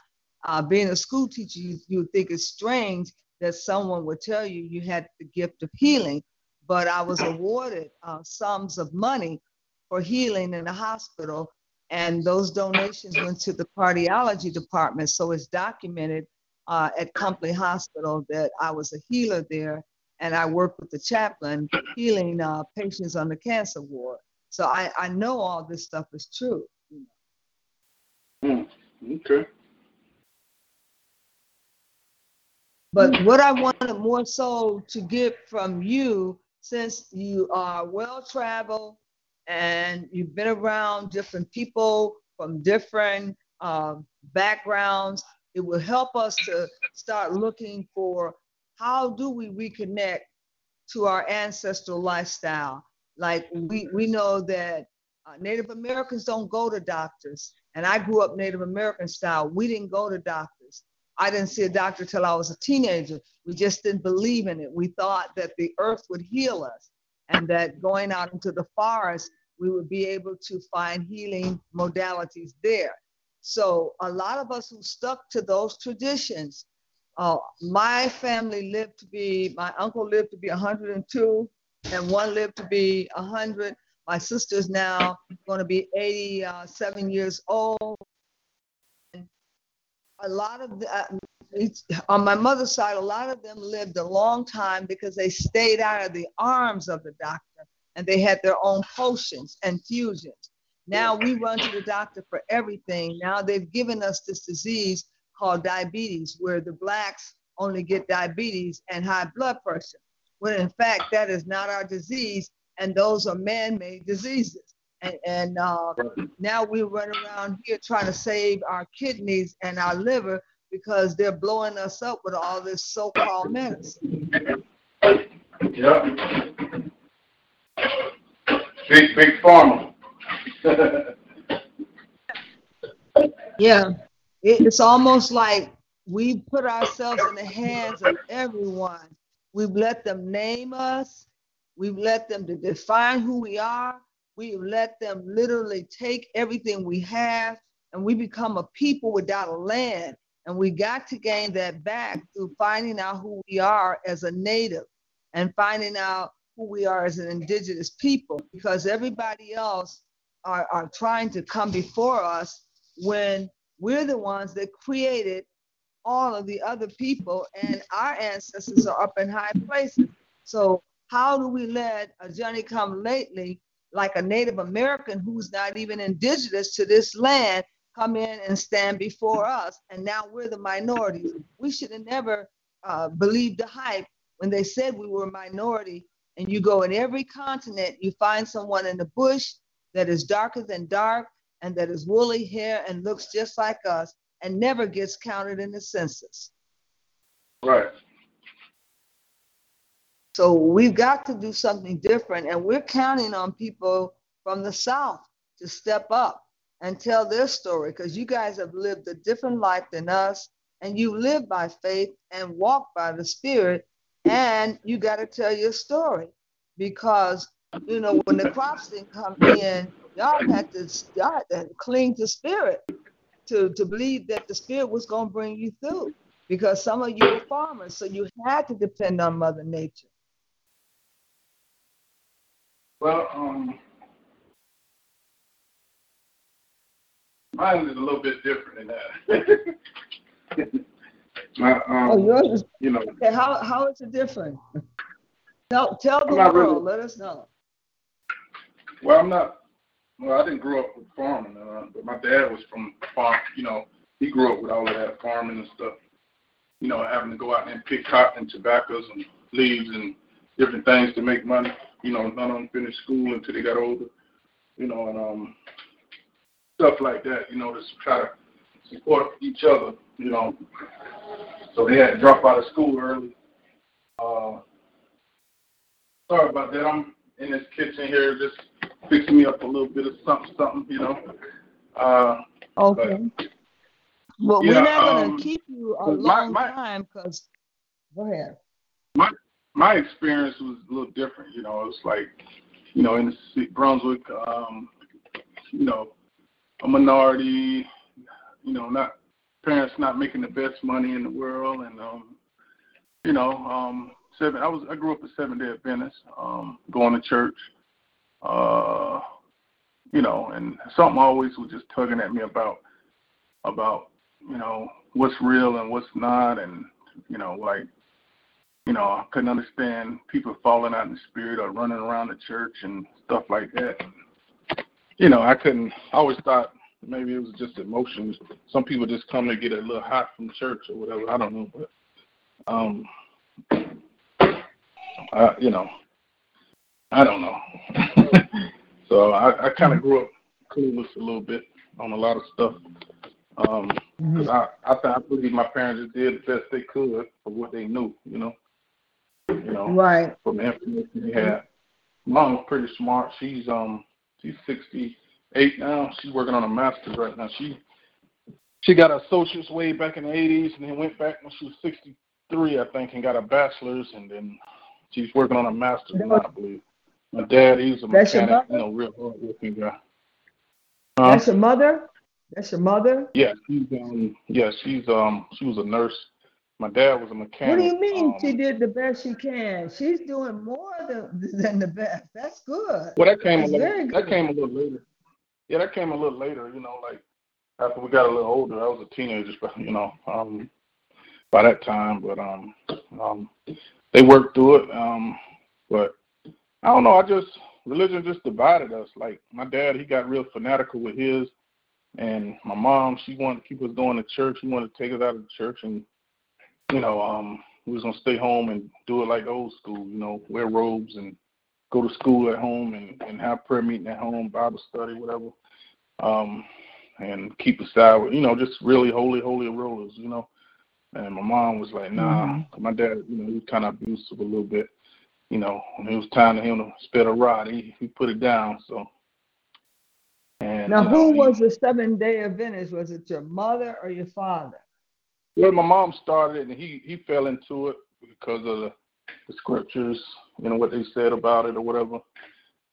Uh, being a school teacher, you, you think it's strange that someone would tell you you had the gift of healing but I was awarded uh, sums of money for healing in the hospital. And those donations went to the cardiology department. So it's documented uh, at Compley Hospital that I was a healer there and I work with the chaplain healing uh, patients on the cancer ward. So I, I know all this stuff is true. Hmm. Okay. But what I wanted more so to get from you, since you are well traveled and you've been around different people from different um, backgrounds, it will help us to start looking for how do we reconnect to our ancestral lifestyle. Like we, we know that uh, Native Americans don't go to doctors. And I grew up Native American style. We didn't go to doctors. I didn't see a doctor till I was a teenager. We just didn't believe in it. We thought that the earth would heal us and that going out into the forest, we would be able to find healing modalities there. So a lot of us who stuck to those traditions, uh, my family lived to be, my uncle lived to be 102 and one lived to be 100. My sister's now going to be 87 years old a lot of the, uh, on my mother's side, a lot of them lived a long time because they stayed out of the arms of the doctor and they had their own potions and fusions. Now we run to the doctor for everything. Now they've given us this disease called diabetes, where the blacks only get diabetes and high blood pressure. When in fact, that is not our disease, and those are man made diseases. And, and uh, now we run around here trying to save our kidneys and our liver because they're blowing us up with all this so-called medicine. Yeah. Big, big pharma. (laughs) Yeah, it's almost like we put ourselves in the hands of everyone. We've let them name us. We've let them to define who we are. We've let them literally take everything we have, and we become a people without a land. And we got to gain that back through finding out who we are as a native and finding out who we are as an indigenous people because everybody else are, are trying to come before us when we're the ones that created all of the other people and our ancestors are up in high places. So how do we let a Johnny come lately, like a Native American who's not even indigenous to this land, come in and stand before us? And now we're the minorities. We should have never uh, believed the hype when they said we were a minority. And you go in every continent, you find someone in the bush that is darker than dark, and that is woolly hair and looks just like us and never gets counted in the census. Right. So we've got to do something different, and we're counting on people from the South to step up and tell their story because you guys have lived a different life than us, and you live by faith and walk by the Spirit, and you got to tell your story because you know when the crops didn't come in, y'all had to had to cling to spirit to to believe that the spirit was going to bring you through because some of you were farmers so you had to depend on mother nature Well, um, mine is a little bit different than that. (laughs) My, um, oh yours is you know, okay how how is it different (laughs) tell tell the world really- let us know well, I'm not. Well, I didn't grow up with farming, uh, but my dad was from farm. You know, he grew up with all of that farming and stuff. You know, having to go out and pick cotton and tobaccos and leaves and different things to make money. You know, none of them finished school until they got older. You know, and um, stuff like that. You know, to try to support each other. You know, so they had to drop out of school early. Uh, sorry about that. I'm in this kitchen here just fixing me up a little bit of something, something, you know. Uh, okay well Yeah, we're not going to um, keep you a long my- time because go ahead my my experience was a little different, you know. It's like, you know, in the Brunswick, um, you know, a minority, you know, not parents not making the best money in the world, and um, you know, um, seven. I was I grew up a seven day Adventist, um, going to church, uh, you know, and something always was just tugging at me about about you know what's real and what's not, and you know, like you know, I couldn't understand people falling out in the spirit or running around the church and stuff like that. You know, I couldn't. I always thought maybe it was just emotions. Some people just come to get a little hot from church or whatever. I don't know, but um, I, you know, I don't know. (laughs) so I, I kind of grew up clueless a little bit on a lot of stuff. Um, cause I, I, th- I believe my parents just did the best they could for what they knew, you know. You know, right from the information they had. Mom's pretty smart. She's um she's sixty eight now. She's working on a master's right now. She she got her associate's way back in the eighties and then went back when she was sixty three, I think, and got a bachelor's and then she's working on a master's now, I believe. My dad, he was a That's your mechanic, you mother? know, real hard working guy. Huh? that's your mother that's your mother Yeah, she's um yeah, she's um she was a nurse. My dad was a mechanic. What do you mean um, she did the best she can? She's doing more than, (laughs) than the best. That's good. Well, that came a That's little. very That good. came a little later. Yeah, that came a little later. You know, like after we got a little older. I was a teenager, but (laughs) you know, um, by that time. But um, um, they worked through it. Um, but I don't know. I just religion just divided us. Like my dad, he got real fanatical with his, and my mom, she wanted to keep us going to church. She wanted to take us out of the church, and you know, um, we was gonna stay home and do it like old school. You know, wear robes and go to school at home and, and have prayer meeting at home, Bible study, whatever. Um, and keep aside you know, just really holy, holy rollers, you know. And my mom was like, nah. My dad, you know, he was kind of abusive a little bit. You know, when it was time for him to spit a rod, he, he put it down. So And Now, know, who he- was the Seventh Day Adventist? Was it your mother or your father? Well, my mom started it, and he he fell into it because of the, the scriptures, you know what they said about it or whatever.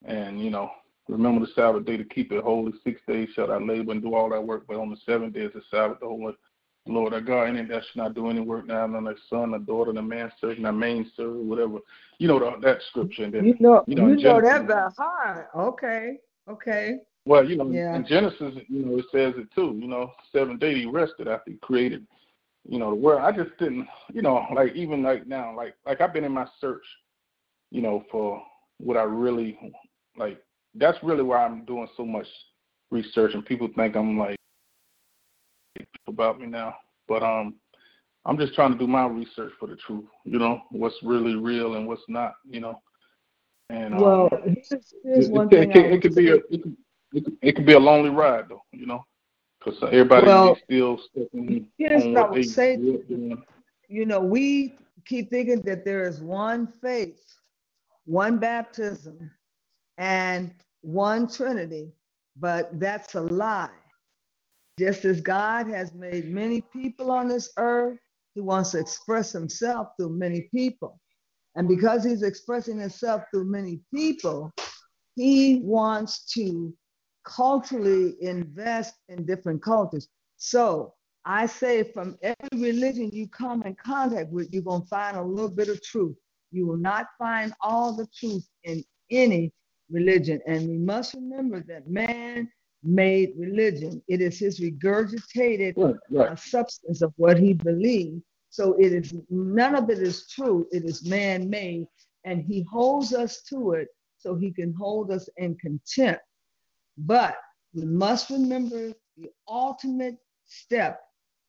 And you know, remember the Sabbath day to keep it holy. Six days shall I labor and do all that work, but on the seventh day is the Sabbath, the holy Lord our God. Any that should not do any work now, none their son, or daughter, the man servant, the main servant, whatever. You know the, that scripture. And then You know, you you know, know, in Genesis- that by heart. Okay, okay. Well, you know, Yeah. in Genesis, you know, it says it too. You know, seven days he rested after he created, you know, the world. I just didn't, you know, like even like now, like like I've been in my search, you know, for what I really like. That's really why I'm doing so much research, and people think I'm like about me now, but um, I'm just trying to do my research for the truth. You know, what's really real and what's not. You know, and um, Well, here's, here's it, one it, thing. it, it could be a it could, it could, be a lonely ride though, you know, because everybody Well, still stuck here's what I would say you know, we keep thinking that there is one faith, one baptism, and one Trinity, but that's a lie. Just as God has made many people on this earth, He wants to express Himself through many people. And because He's expressing Himself through many people, He wants to culturally invest in different cultures. So I say from every religion you come in contact with, you're going to find a little bit of truth. You will not find all the truth in any religion. And we must remember that man made religion. It is his regurgitated Right, right. a substance of what he believed. So it is none of it is true. It is man-made, and he holds us to it so he can hold us in contempt. But we must remember the ultimate step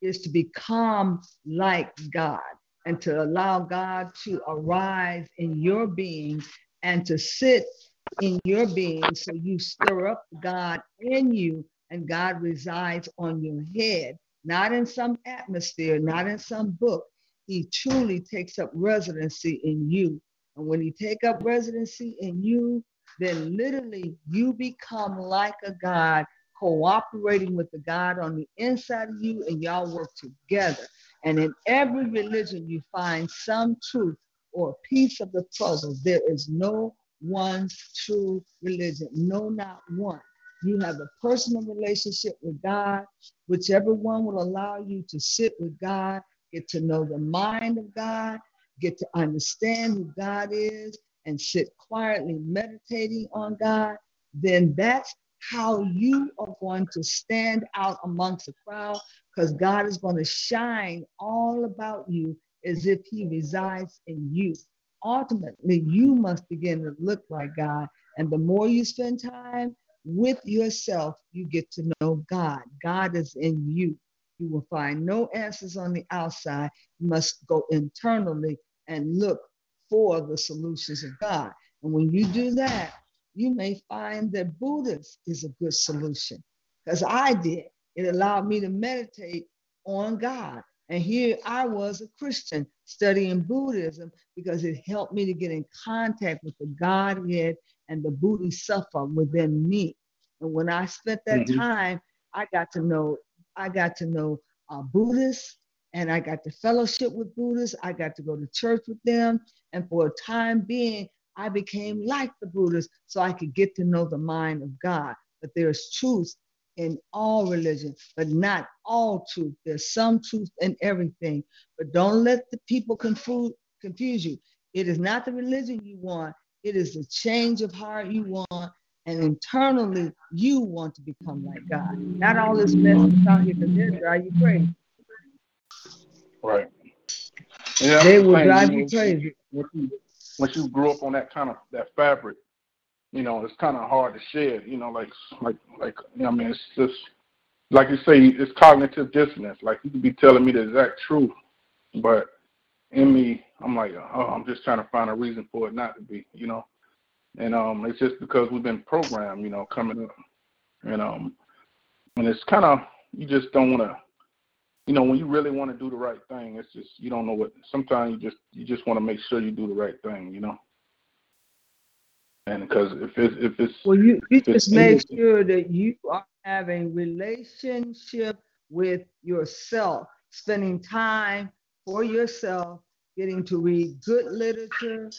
is to become like God and to allow God to arise in your being and to sit in your being so you stir up God in you and God resides on your head, not in some atmosphere, not in some book. He truly takes up residency in you. And when he take up residency in you, then literally you become like a God cooperating with the God on the inside of you and y'all work together. And in every religion you find some truth or piece of the puzzle. There is no one true religion, no, not one. You have a personal relationship with God, whichever one will allow you to sit with God, get to know the mind of God, get to understand who God is, and sit quietly meditating on God, then that's how you are going to stand out amongst the crowd because God is going to shine all about you as if He resides in you. Ultimately, you must begin to look like God. And the more you spend time with yourself, you get to know God. God is in you. You will find no answers on the outside. You must go internally and look for the solutions of God. And when you do that, you may find that Buddhist is a good solution because I did. It allowed me to meditate on God. And here I was a Christian studying Buddhism because it helped me to get in contact with the Godhead and the Bodhisattva within me. And when I spent that Mhm. time, I got to know, I got to know uh, Buddhists and I got to fellowship with Buddhists. I got to go to church with them. And for a time being, I became like the Buddhists so I could get to know the mind of God. But there's truth in all religion, but not all truth. There's some truth in everything. But don't let the people confuse, confuse you. It is not the religion you want, it is the change of heart you want. And internally, you want to become like God. Not all this mess that's out here because they'll drive you crazy. Right. And that's They will drive you you crazy. Once you, once you grew up on that kind of that fabric, you know, it's kind of hard to shed. You know, like like like you know, I mean, it's just like you say, it's cognitive dissonance. Like you could be telling me the exact truth, but in me, I'm like, oh, I'm just trying to find a reason for it not to be. You know, and um, it's just because we've been programmed. You know, coming up, and um, and it's kind of you just don't want to you know, when you really want to do the right thing, it's just you don't know what. Sometimes you just you just want to make sure you do the right thing, you know. And because if it's if it's Well, you, you just make sure that you are having relationship with yourself, spending time for yourself, getting to read good literature,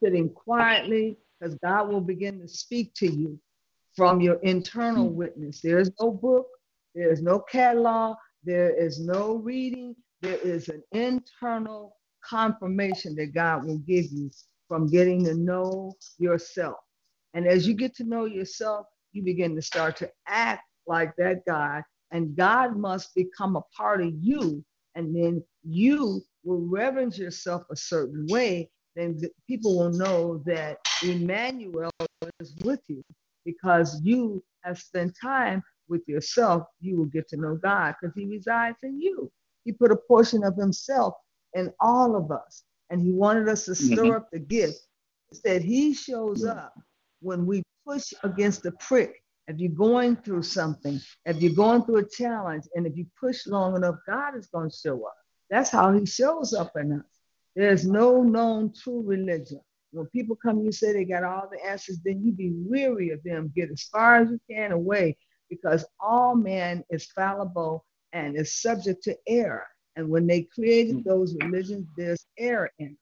sitting quietly, because God will begin to speak to you from your internal hmm. witness. There is no book, there is no catalog, there is no reading, there is an internal confirmation that God will give you from getting to know yourself. And as you get to know yourself, you begin to start to act like that God, and God must become a part of you. And then you will reverence yourself a certain way. Then people will know that Emmanuel is with you because you have spent time with yourself. You will get to know God because He resides in you. He put a portion of Himself in all of us, and He wanted us to mm-hmm. stir up the gift. Said He shows mm-hmm. up when we push against the prick, if you're going through something, if you're going through a challenge, and if you push long enough, God is going to show up. That's how He shows up in us. There's no known true religion. When people come, you say they got all the answers, then you be weary of them. Get as far as you can away because all man is fallible and is subject to error. And when they created mm. those religions, there's error in it.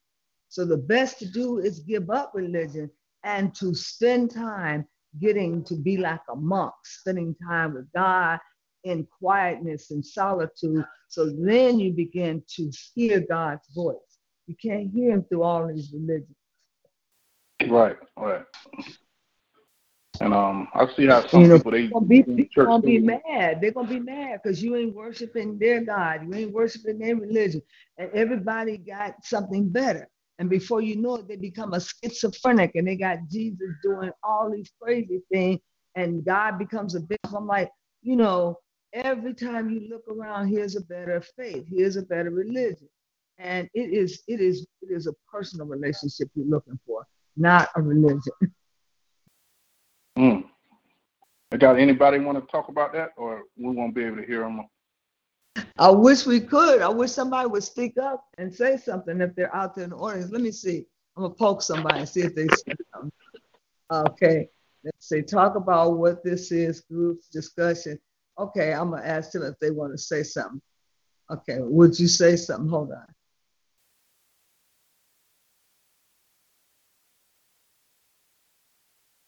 So the best to do is give up religion and to spend time getting to be like a monk, spending time with God in quietness and solitude. So then you begin to hear God's voice. You can't hear him through all these religions. right, right. And um, I see how some You know, people they Gonna be, in people church gonna be mad. They're gonna be mad because you ain't worshiping their God. You ain't worshiping their religion. And everybody got something better. And before you know it, they become a schizophrenic and they got Jesus doing all these crazy things. And God becomes a big. I'm like, you know, every time you look around, here's a better faith, here's a better religion. And it is, it is, it is a personal relationship you're looking for, not a religion. (laughs) Mm. Got anybody want to talk about that, or we won't be able to hear them? I wish we could. I wish somebody would speak up and say something if they're out there in the audience. Let me see. I'm gonna poke somebody and see if they say something. Okay. Let's see. Talk about what this is, group discussion. Okay, I'm gonna ask them if they want to say something. Okay, would you say something? Hold on.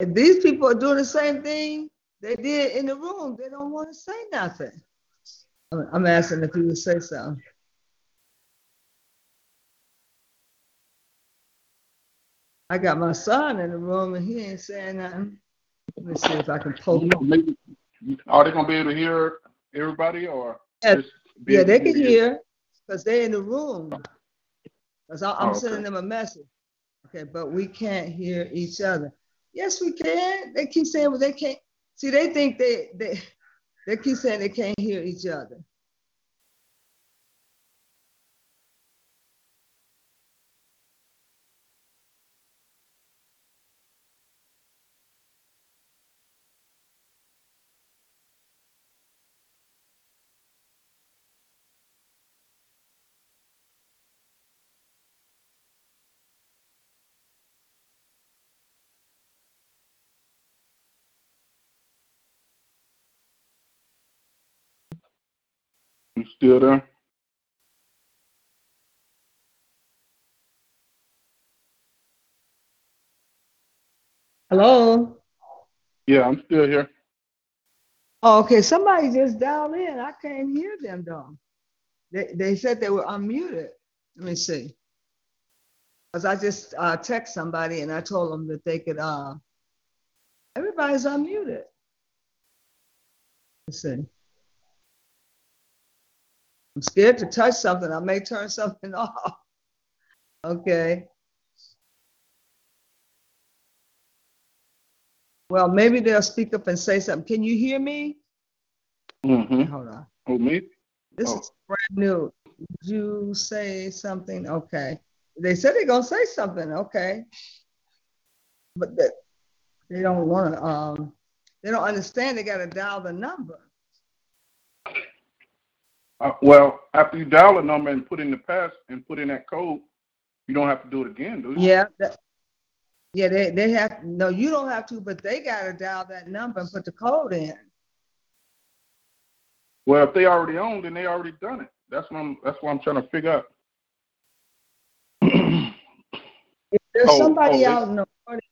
If these people are doing the same thing they did in the room, they don't want to say nothing. I'm asking if you would say something. I got my son in the room and he ain't saying nothing. Let me see if I can poke. know, maybe are they gonna be able to hear everybody, or Yeah, Yeah, they can hear because they're in the room. Because I'm Oh, okay. sending them a message. Okay, but we can't hear each other. Yes, we can. They keep saying, well, they can't. See, they think they they they keep saying they can't hear each other. Still there? Hello. Yeah, I'm still here. Oh, okay. Somebody just dialed in. I can't hear them though. They they said they were unmuted. Let me see. Cause I just uh, text somebody and I told them that they could. Uh, everybody's unmuted. Let's see. I'm scared to touch something. I may turn something (laughs) off. Okay. Well, maybe they'll speak up and say something. Can you hear me? Mm-hmm. Hold on. Oh, me? This Oh. is brand new. Did you say something? Okay. They said they're gonna say something. Okay. But that they don't want to. Um, they don't understand. They got to dial the number. Uh, well, after you dial a number and put in the pass and put in that code, you don't have to do it again, do you? Yeah. That, Yeah, they, they have no, you don't have to, but they gotta dial that number and put the code in. Well, if they already own, then they already done it. That's what I'm. That's what I'm trying to figure out. If there's Oh, somebody oh, out in the audience,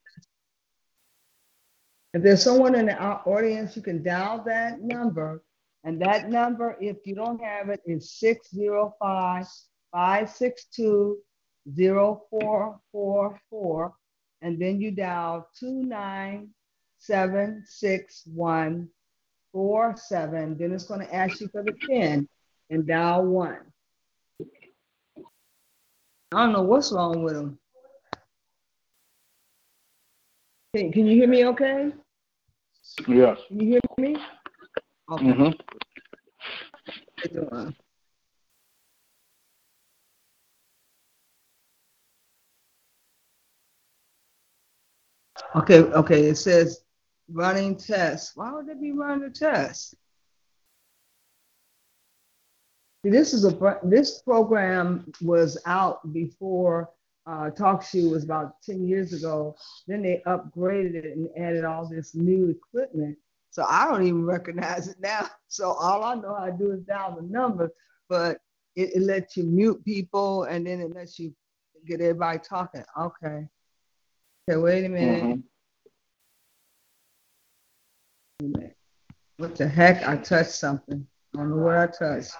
if there's someone in the audience, you can dial that number. And that number, if you don't have it, is 605 562 0444. And then you dial 2976147. Then it's going to ask you for the PIN and dial one. I don't know what's wrong with them. Can you hear me okay? Yes. Can you hear me? Okay. hmm doing? Okay, okay, it says running tests. Why would they be running a test? This is a, this program was out before uh, TalkShoe was about 10 years ago. Then they upgraded it and added all this new equipment. So I don't even recognize it now. (laughs) So all I know how to do is dial the number, but it, it lets you mute people and then it lets you get everybody talking. Okay. Okay, wait a minute. hmm Wait a minute. What the heck? I touched something. I don't know what I touched.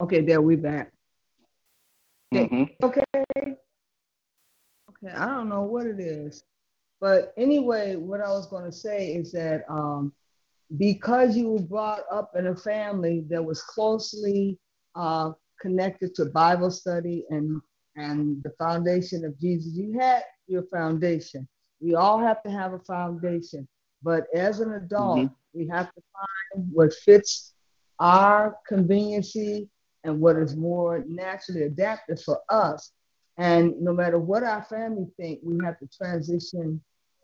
Okay, there we back. hmm Okay. Okay, I don't know what it is. But anyway, what I was going to say is that um, because you were brought up in a family that was closely uh, connected to Bible study and, and the foundation of Jesus, you had your foundation. We all have to have a foundation. But as an adult, Mhm. we have to find what fits our conveniency and what is more naturally adapted for us. And no matter what our family think, we have to transition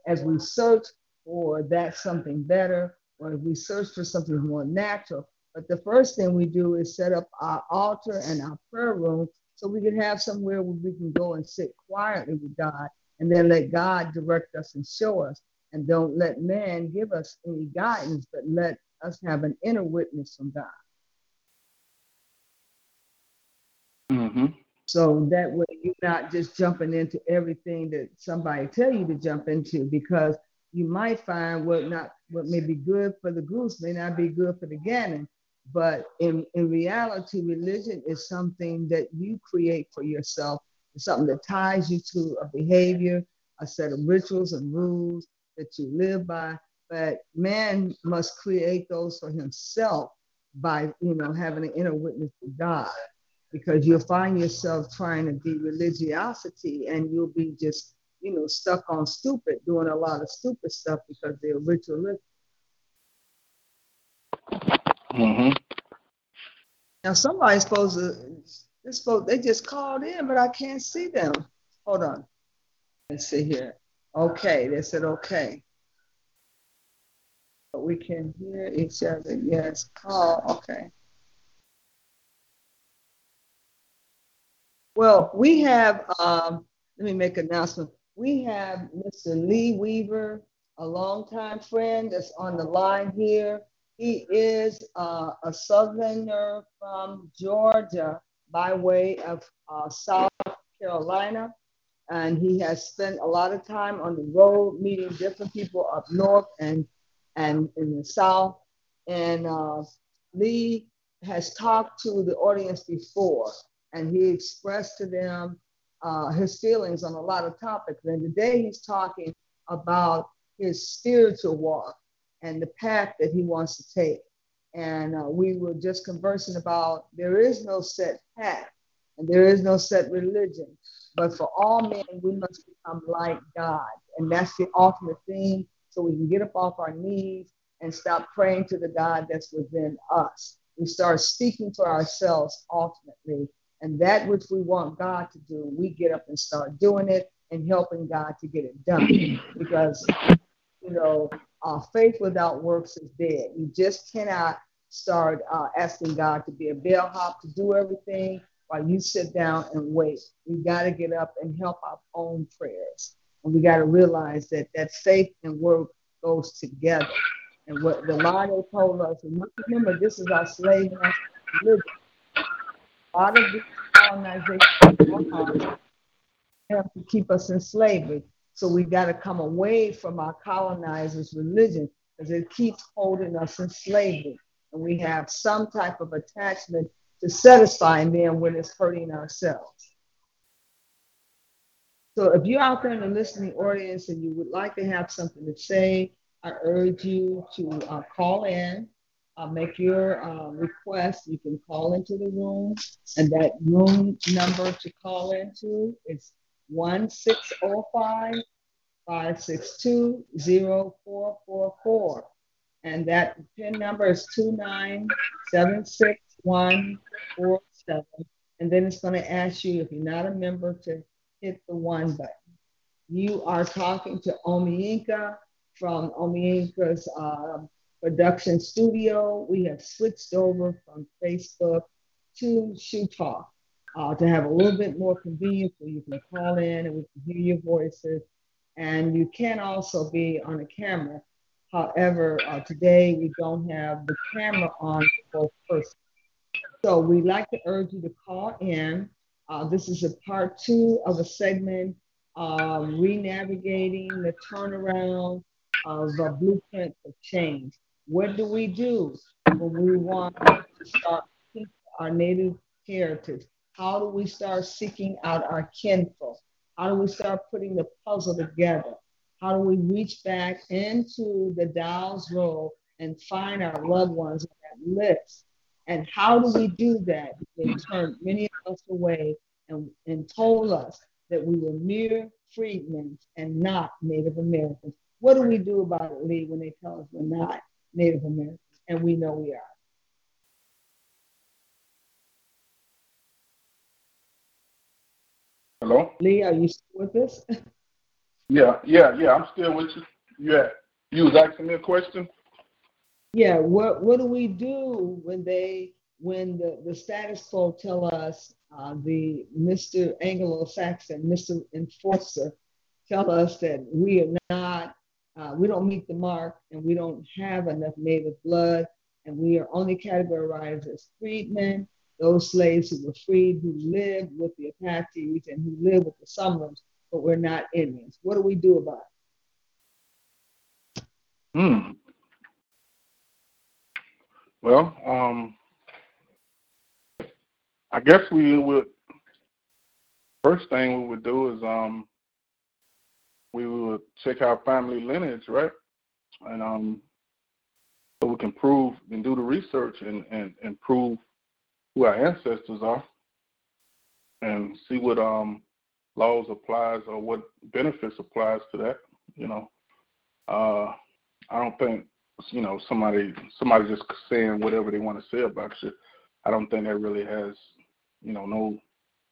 as we search for that something better, or if we search for something more natural. But the first thing we do is set up our altar and our prayer room so we can have somewhere where we can go and sit quietly with God and then let God direct us and show us. And don't let man give us any guidance, but let us have an inner witness from God. hmm So that way you're not just jumping into everything that somebody tell you to jump into because you might find what not what may be good for the goose may not be good for the gander. But in, in reality, religion is something that you create for yourself. It's something that ties you to a behavior, a set of rituals and rules that you live by. But man must create those for himself by, you know, having an inner witness to God because you'll find yourself trying to be religiosity and you'll be just, you know, stuck on stupid, doing a lot of stupid stuff because they're ritualistic. hmm Now somebody's supposed to, they're supposed, they just called in, but I can't see them. Hold on. Let's see here. Okay, they said okay. But we can hear each other. Yes, call. Okay. Well, we have, um, let me make an announcement. We have Mr. Lee Weaver, a longtime friend that's on the line here. He is uh, a southerner from Georgia by way of uh, South Carolina. And he has spent a lot of time on the road meeting different people up north and, and in the south. And uh, Lee has talked to the audience before and he expressed to them uh, his feelings on a lot of topics. And today he's talking about his spiritual walk and the path that he wants to take. And uh, we were just conversing about there is no set path and there is no set religion, but for all men, we must become like God. And that's the ultimate thing. So we can get up off our knees and stop praying to the God that's within us. We start speaking to ourselves ultimately and that which we want God to do, we get up and start doing it and helping God to get it done. (clears throat) Because, you know, uh, faith without works is dead. You just cannot start uh, asking God to be a bellhop to do everything while you sit down and wait. We got to get up and help our own prayers. And we got to realize that that faith and work goes together. And what the Lord told us, remember, this is our slave master religion. Lot of these colonizations have to keep us in slavery. So we got to come away from our colonizers' religion because it keeps holding us in slavery. And we have some type of attachment to satisfying them when it's hurting ourselves. So if you're out there in the listening audience and you would like to have something to say, I urge you to uh, call in, uh, make your uh, request. You can call into the room, and that room number to call into is 1605 562 0444. And that PIN number is 2976147. And then it's going to ask you, if you're not a member, to hit the one button. You are talking to Omi Inka from Omi Inka's uh, production studio. We have switched over from Facebook to Shoe Talk uh, to have a little bit more convenience where you can call in and we can hear your voices. And you can also be on a camera. However, uh, today we don't have the camera on for persons. So we'd like to urge you to call in. Uh, this is a part two of a segment, um, re-navigating the turnaround of a blueprint for change. What do we do when we want to start our native heritage? How do we start seeking out our kinfolk? How do we start putting the puzzle together? How do we reach back into the Dawes roll and find our loved ones on that list? And how do we do that? They turned many of us away and, and told us that we were mere freedmen and not Native Americans. What do we do about it, Lee, when they tell us we're not Native Americans? And we know we are. Hello? Lee, are you still with us? (laughs) Yeah, yeah, yeah. I'm still with you. Yeah. You was asking me a question? Yeah, what what do we do when they when the, the status quo tell us uh, the Mr. Anglo-Saxon, Mr. Enforcer tell us that we are not, uh, we don't meet the mark and we don't have enough native blood and we are only categorized as freedmen, those slaves who were freed, who lived with the Apaches and who lived with the Sumerians, but we're not Indians. What do we do about it? Hmm. Well, um, I guess we would. First thing we would do is um, we will check our family lineage, right? And um, so we can prove and do the research and, and, and prove who our ancestors are and see what um laws applies or what benefits applies to that. You know, uh, I don't think you know somebody somebody just saying whatever they want to say about you. I don't think that really has you know no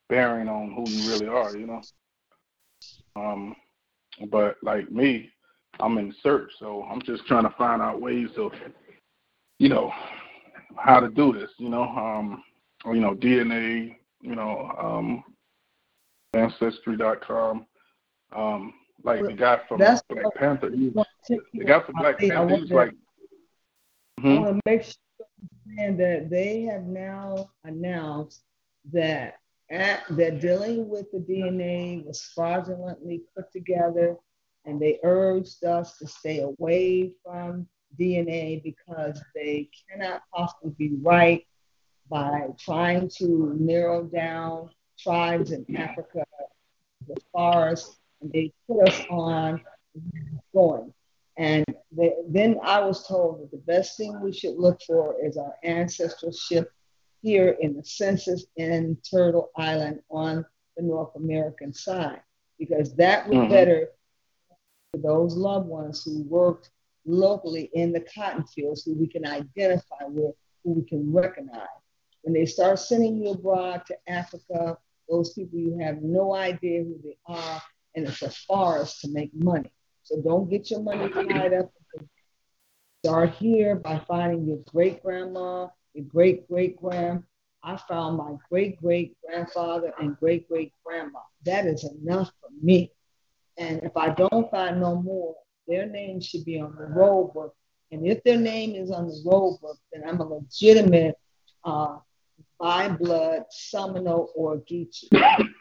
bearing on who you really are. You know, um, but like me, I'm in search, so I'm just trying to find out ways of you know how to do this. You know, um, you know DNA. You know, um, ancestry.com. Um, like the guy from That's Black what- Panther, he, want to take the guy from Black Panther, he was to- like, I hmm want to make sure that they have now announced that at, that dealing with the DNA was fraudulently put together, and they urged us to stay away from DNA because they cannot possibly be right by trying to narrow down tribes in Africa, the forest, and they put us on going. And they, then I was told that the best thing we should look for is our ancestorship here in the census in Turtle Island on the North American side, because that would Mhm. better for those loved ones who worked locally in the cotton fields who we can identify with, who we can recognize. When they start sending you abroad to Africa, those people you have no idea who they are, and it's a forest to make money. So don't get your money tied up. Start here by finding your great grandma, your great great grand I found my great great grandfather and great great grandma. That is enough for me. And if I don't find no more, their name should be on the roll book. And if their name is on the roll book, then I'm a legitimate uh, by blood Seminole or Geechee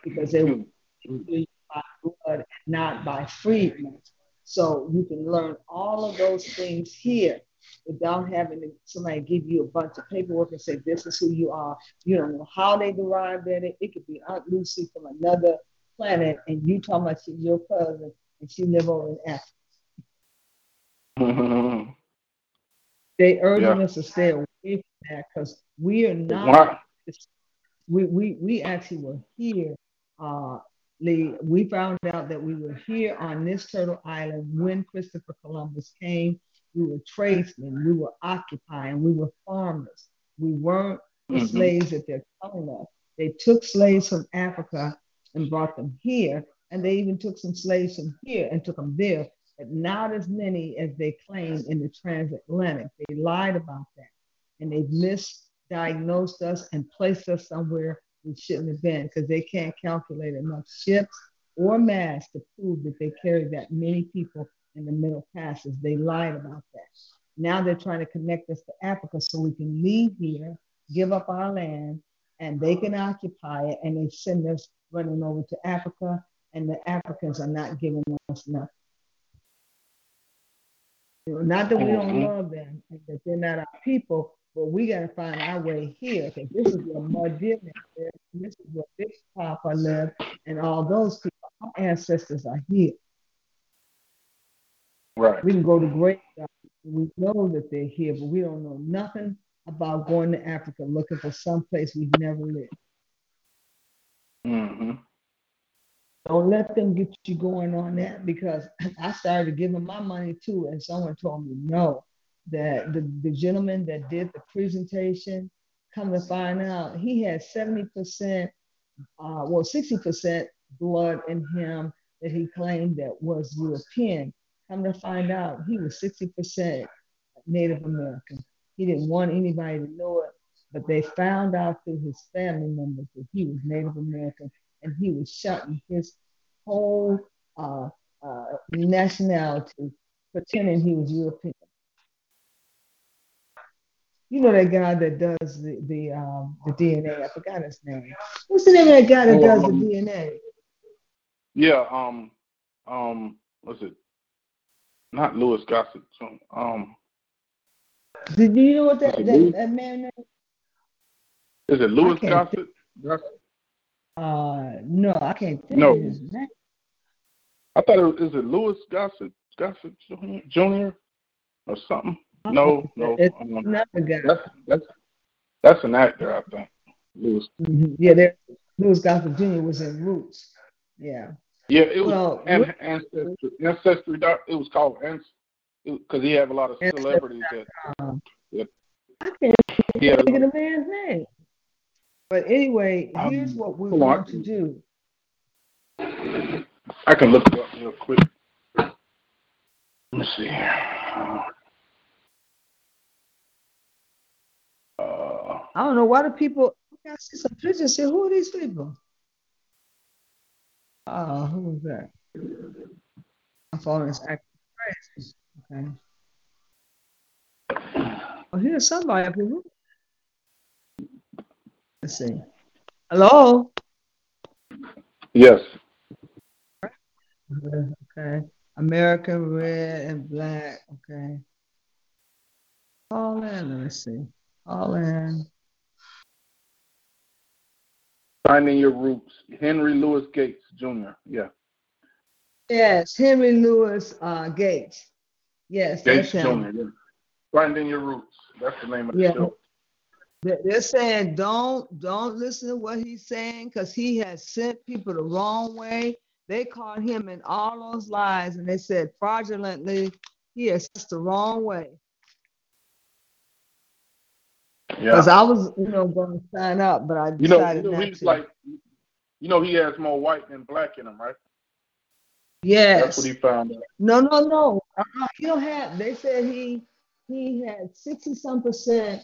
because they were by blood, not by freedmen. So you can learn all of those things here without having somebody give you a bunch of paperwork and say this is who you are. You don't know how they derived at it. It could be Aunt Lucy from another planet, and you talking about she's your cousin and she live over in Africa. Mm-hmm. They urging Yeah. us to stay away from that because we are not. We we we actually were here. Uh, Lee, we found out that we were here on this turtle island when Christopher Columbus came. We were tradesmen. We were occupying. We were farmers. We weren't the Mhm. slaves that they're telling us. They took slaves from Africa and brought them here, and they even took some slaves from here and took them there, but not as many as they claimed in the transatlantic. They lied about that, and they misdiagnosed us and placed us somewhere we shouldn't have been because they can't calculate enough ships or mass to prove that they carried that many people in the middle passes. They lied about that. Now they're trying to connect us to Africa so we can leave here, give up our land, and they can occupy it, and they send us running over to Africa, and the Africans are not giving us nothing. Not that we don't Mhm. love them, and that they're not our people, but we got to find our way here because this is where Deer lived, this is where Big Papa lived, and all those people, our ancestors are here. Right. We can go to great. We know that they're here, but we don't know nothing about going to Africa looking for some place we've never lived. Mm-hmm. Don't let them get you going on that because (clears throat) I started giving my money too, and someone told me no. That the, the gentleman that did the presentation, come to find out, he had 70%, uh, well, 60% blood in him that he claimed that was European. Come to find out, he was 60% Native American. He didn't want anybody to know it, but they found out through his family members that he was Native American and he was shutting his whole uh, uh, nationality, pretending he was European. You know that guy that does the the um, the DNA. I forgot his name. What's the name of that guy that Oh, does the um, DNA? Yeah. Um. Um. What's it? Not Louis Gossett. Um. Did you know what that Is that, that man name? Is it can't Gossett? Gossett? Uh, no, I can't think No. of his name. I thought it was. Is it Louis Gossett? Gossett Jr. or something? No. No. It's um, another guy. that's that's that's an actor, I think. Louis. Mhm. Yeah, there. Louis Gossett Jr. was in Roots. Yeah. Yeah. It was Well, an, ancestry. Ancestry. doc- It was called Ancestry because he had a lot of celebrities that Yeah. I can't a think of the man's name. But anyway, Um, here's what we want to do. I can look it up real quick. Let me see. Uh, I don't know why the people. I see some pictures here. Who are these people? Oh, who was that? My phone is acting crazy. Okay. Oh, here's somebody up here. Let's see. Hello. yes. Okay. American red and black. Okay. All in. Let me see. All in. Finding Your Roots. Henry Louis Gates Jr. Yeah. Yes, Henry Louis uh, Gates. Yes, Gates Jr. Yeah. Finding Your Roots. That's the name of the Yeah. show. They- They're saying don't don't listen to what he's saying because he has sent people the wrong way. They caught him in all those lies and they said fraudulently he has sent the wrong way. Yeah. Because I was, you know, going to sign up, but I You know, decided you know he's to. like, you know, he has more white than black in him, right? yes. That's what he found out. No, no, no. Uh-uh. He don't have. They said he he had sixty some percent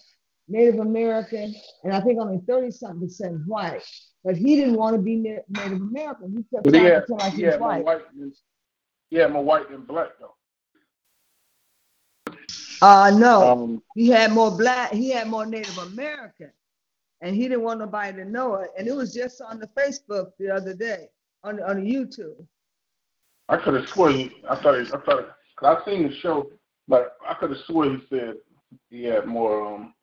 Native American, and I think only 30 something percent white. But he didn't want to be Native American. He kept trying he to pretend like he he's had more white. white than, he had more white than black though. Uh, no, Um, he had more black. He had more Native American, and he didn't want nobody to know it. And it was just on the Facebook the other day on on YouTube. I could have sworn. I thought. He, I thought. Cause I seen the show, but I could have sworn he said he had more. Um,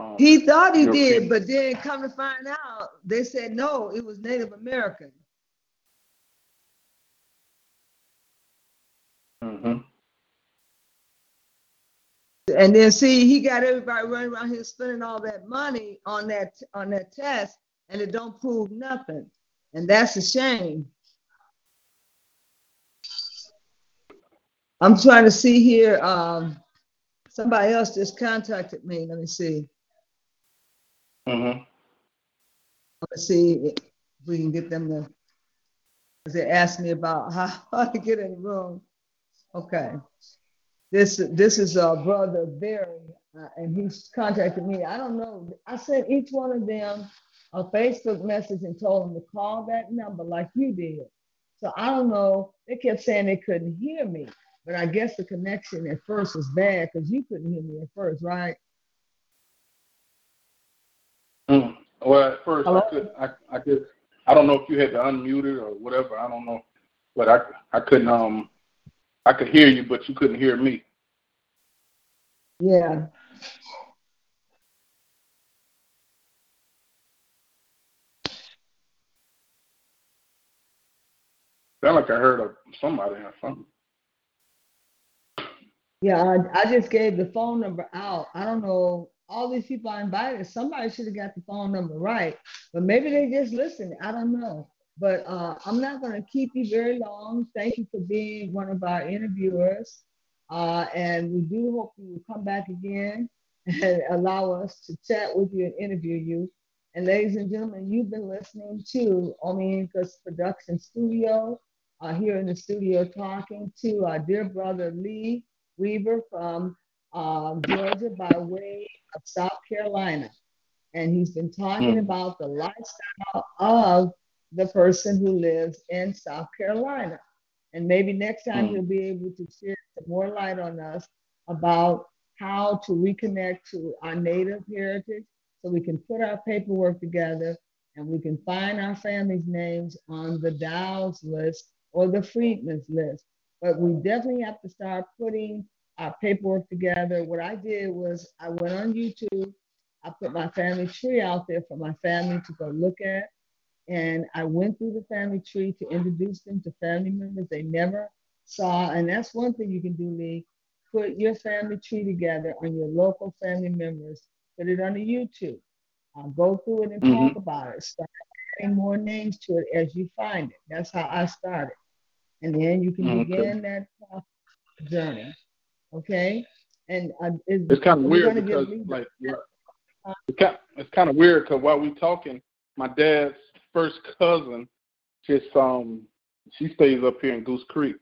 um, He thought he European. did, but then come to find out, they said no, it was Native American. mhm. And then see, he got everybody running around here spending all that money on that on that test, and it don't prove nothing, and that's a shame. I'm trying to see here. Um, somebody else just contacted me. Let me see. Mhm. Let's see if we can get them to. They asked me about how, (laughs) how to get in the room. Okay. This this is uh, brother Barry, uh, and he's contacted me. I don't know. I sent each one of them a Facebook message and told them to call that number like you did. So I don't know. They kept saying they couldn't hear me, but I guess the connection at first was bad because you couldn't hear me at first, right? Mm. Well, at first Hello? I could. I, I could. I don't know if you had to unmute it or whatever. I don't know, but I I couldn't. Um, I could hear you, but you couldn't hear me. Yeah. Sound like I heard of somebody or something. Yeah, I, I just gave the phone number out. I don't know. All these people I invited, somebody should have got the phone number right, but maybe they just listened. I don't know. But uh, I'm not going to keep you very long. Thank you for being one of our interviewers. Uh, and we do hope you will come back again and (laughs) allow us to chat with you and interview you. And ladies and gentlemen, you've been listening to Omiinka's production studio, uh, here in the studio talking to our dear brother Lee Weaver from uh, Georgia by way of South Carolina. And he's been talking Hmm. about the lifestyle of the person who lives in South Carolina. And maybe next time Hmm. he'll be able to shed some more light on us about how to reconnect to our native heritage so we can put our paperwork together and we can find our families' names on the Dawes list or the Freedmen's list. But we definitely have to start putting our paperwork together. What I did was I went on YouTube, I put my family tree out there for my family to go look at. And I went through the family tree to introduce them to family members they never saw. And that's one thing you can do, Lee. Put your family tree together on your local family members, put it on the YouTube. Uh, go through it and talk about it. Start adding more names to it as you find it. That's how I started. And then you can Okay. begin that journey. Okay? And uh, it- It's kind of weird because like it's kind it's kind of weird because while we're talking, my dad's first cousin just um she stays up here in Goose Creek,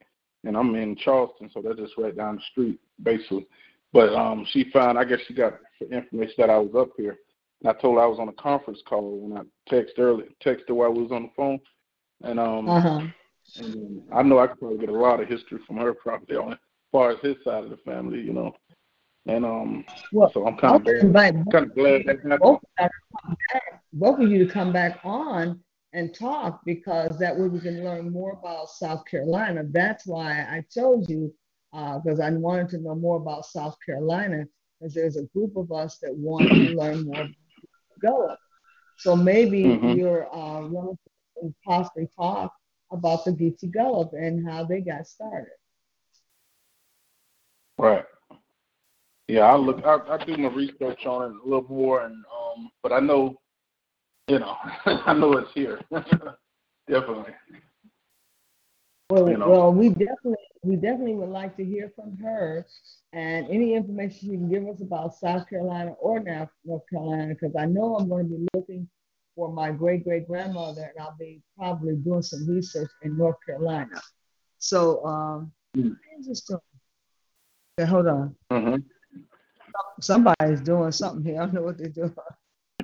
and I'm in Charleston, so that's just right down the street basically. But um she found I guess she got the information that I was up here. And I told her I was on a conference call when I texted earlier, texted her while we was on the phone, and um uh-huh. and I know I could probably get a lot of history from her (laughs) probably on as far as his side of the family, you know. And um, Well, so I'm kind of glad, kind of glad that happened. both of, you to come back- both of you to come back on and talk because that way we can learn more about South Carolina. That's why I chose you because I wanted to know more about South Carolina because there's a group of us that want to (clears throat) learn more about Gullah. So maybe Mhm. your uh, relative can possibly talk about the Geechee Gullah and how they got started. Right. Yeah, I look. I, I do my research on it a little more, and um, but I know, you know, (laughs) I know it's here. (laughs) Definitely. Well, you know. well, we definitely, we definitely would like to hear from her and any information you can give us about South Carolina or North North Carolina, because I know I'm going to be looking for my great great grandmother, and I'll be probably doing some research in North Carolina. So, um, Mm. Okay, hold on. hmm Somebody's doing something here. I don't know what they're doing.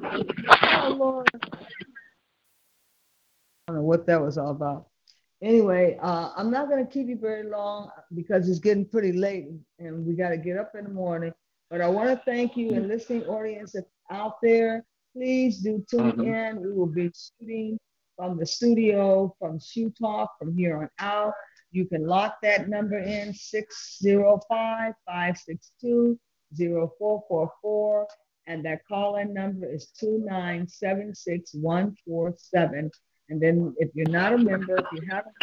Oh, Lord. I don't know what that was all about. Anyway, uh, I'm not going to keep you very long because it's getting pretty late and we got to get up in the morning. But I want to thank you and listening audience out there. Please do tune Mhm. in. We will be shooting from the studio, from Shoe Talk, from here on out. You can lock that number in 605 562 0444. And that call in number is 2976147. And then if you're not a member, if you haven't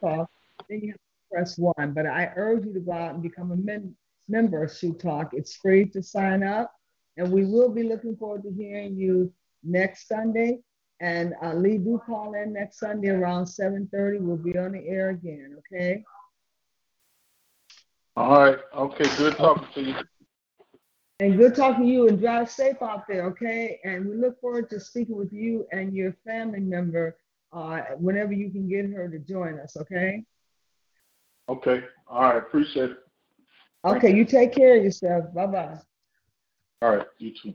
talk, then you have to press one. But I urge you to go out and become a mem- member of Shoe Talk. It's free to sign up. And we will be looking forward to hearing you next Sunday. And uh, Lee, do call in next Sunday around 7:30. We'll be on the air again, okay? All right. Okay. Good talking to you. And good talking to you and drive safe out there, okay? And we look forward to speaking with you and your family member uh, whenever you can get her to join us, okay? Okay. All right. Appreciate it. Okay, you take care of yourself. Bye bye. All right. You too.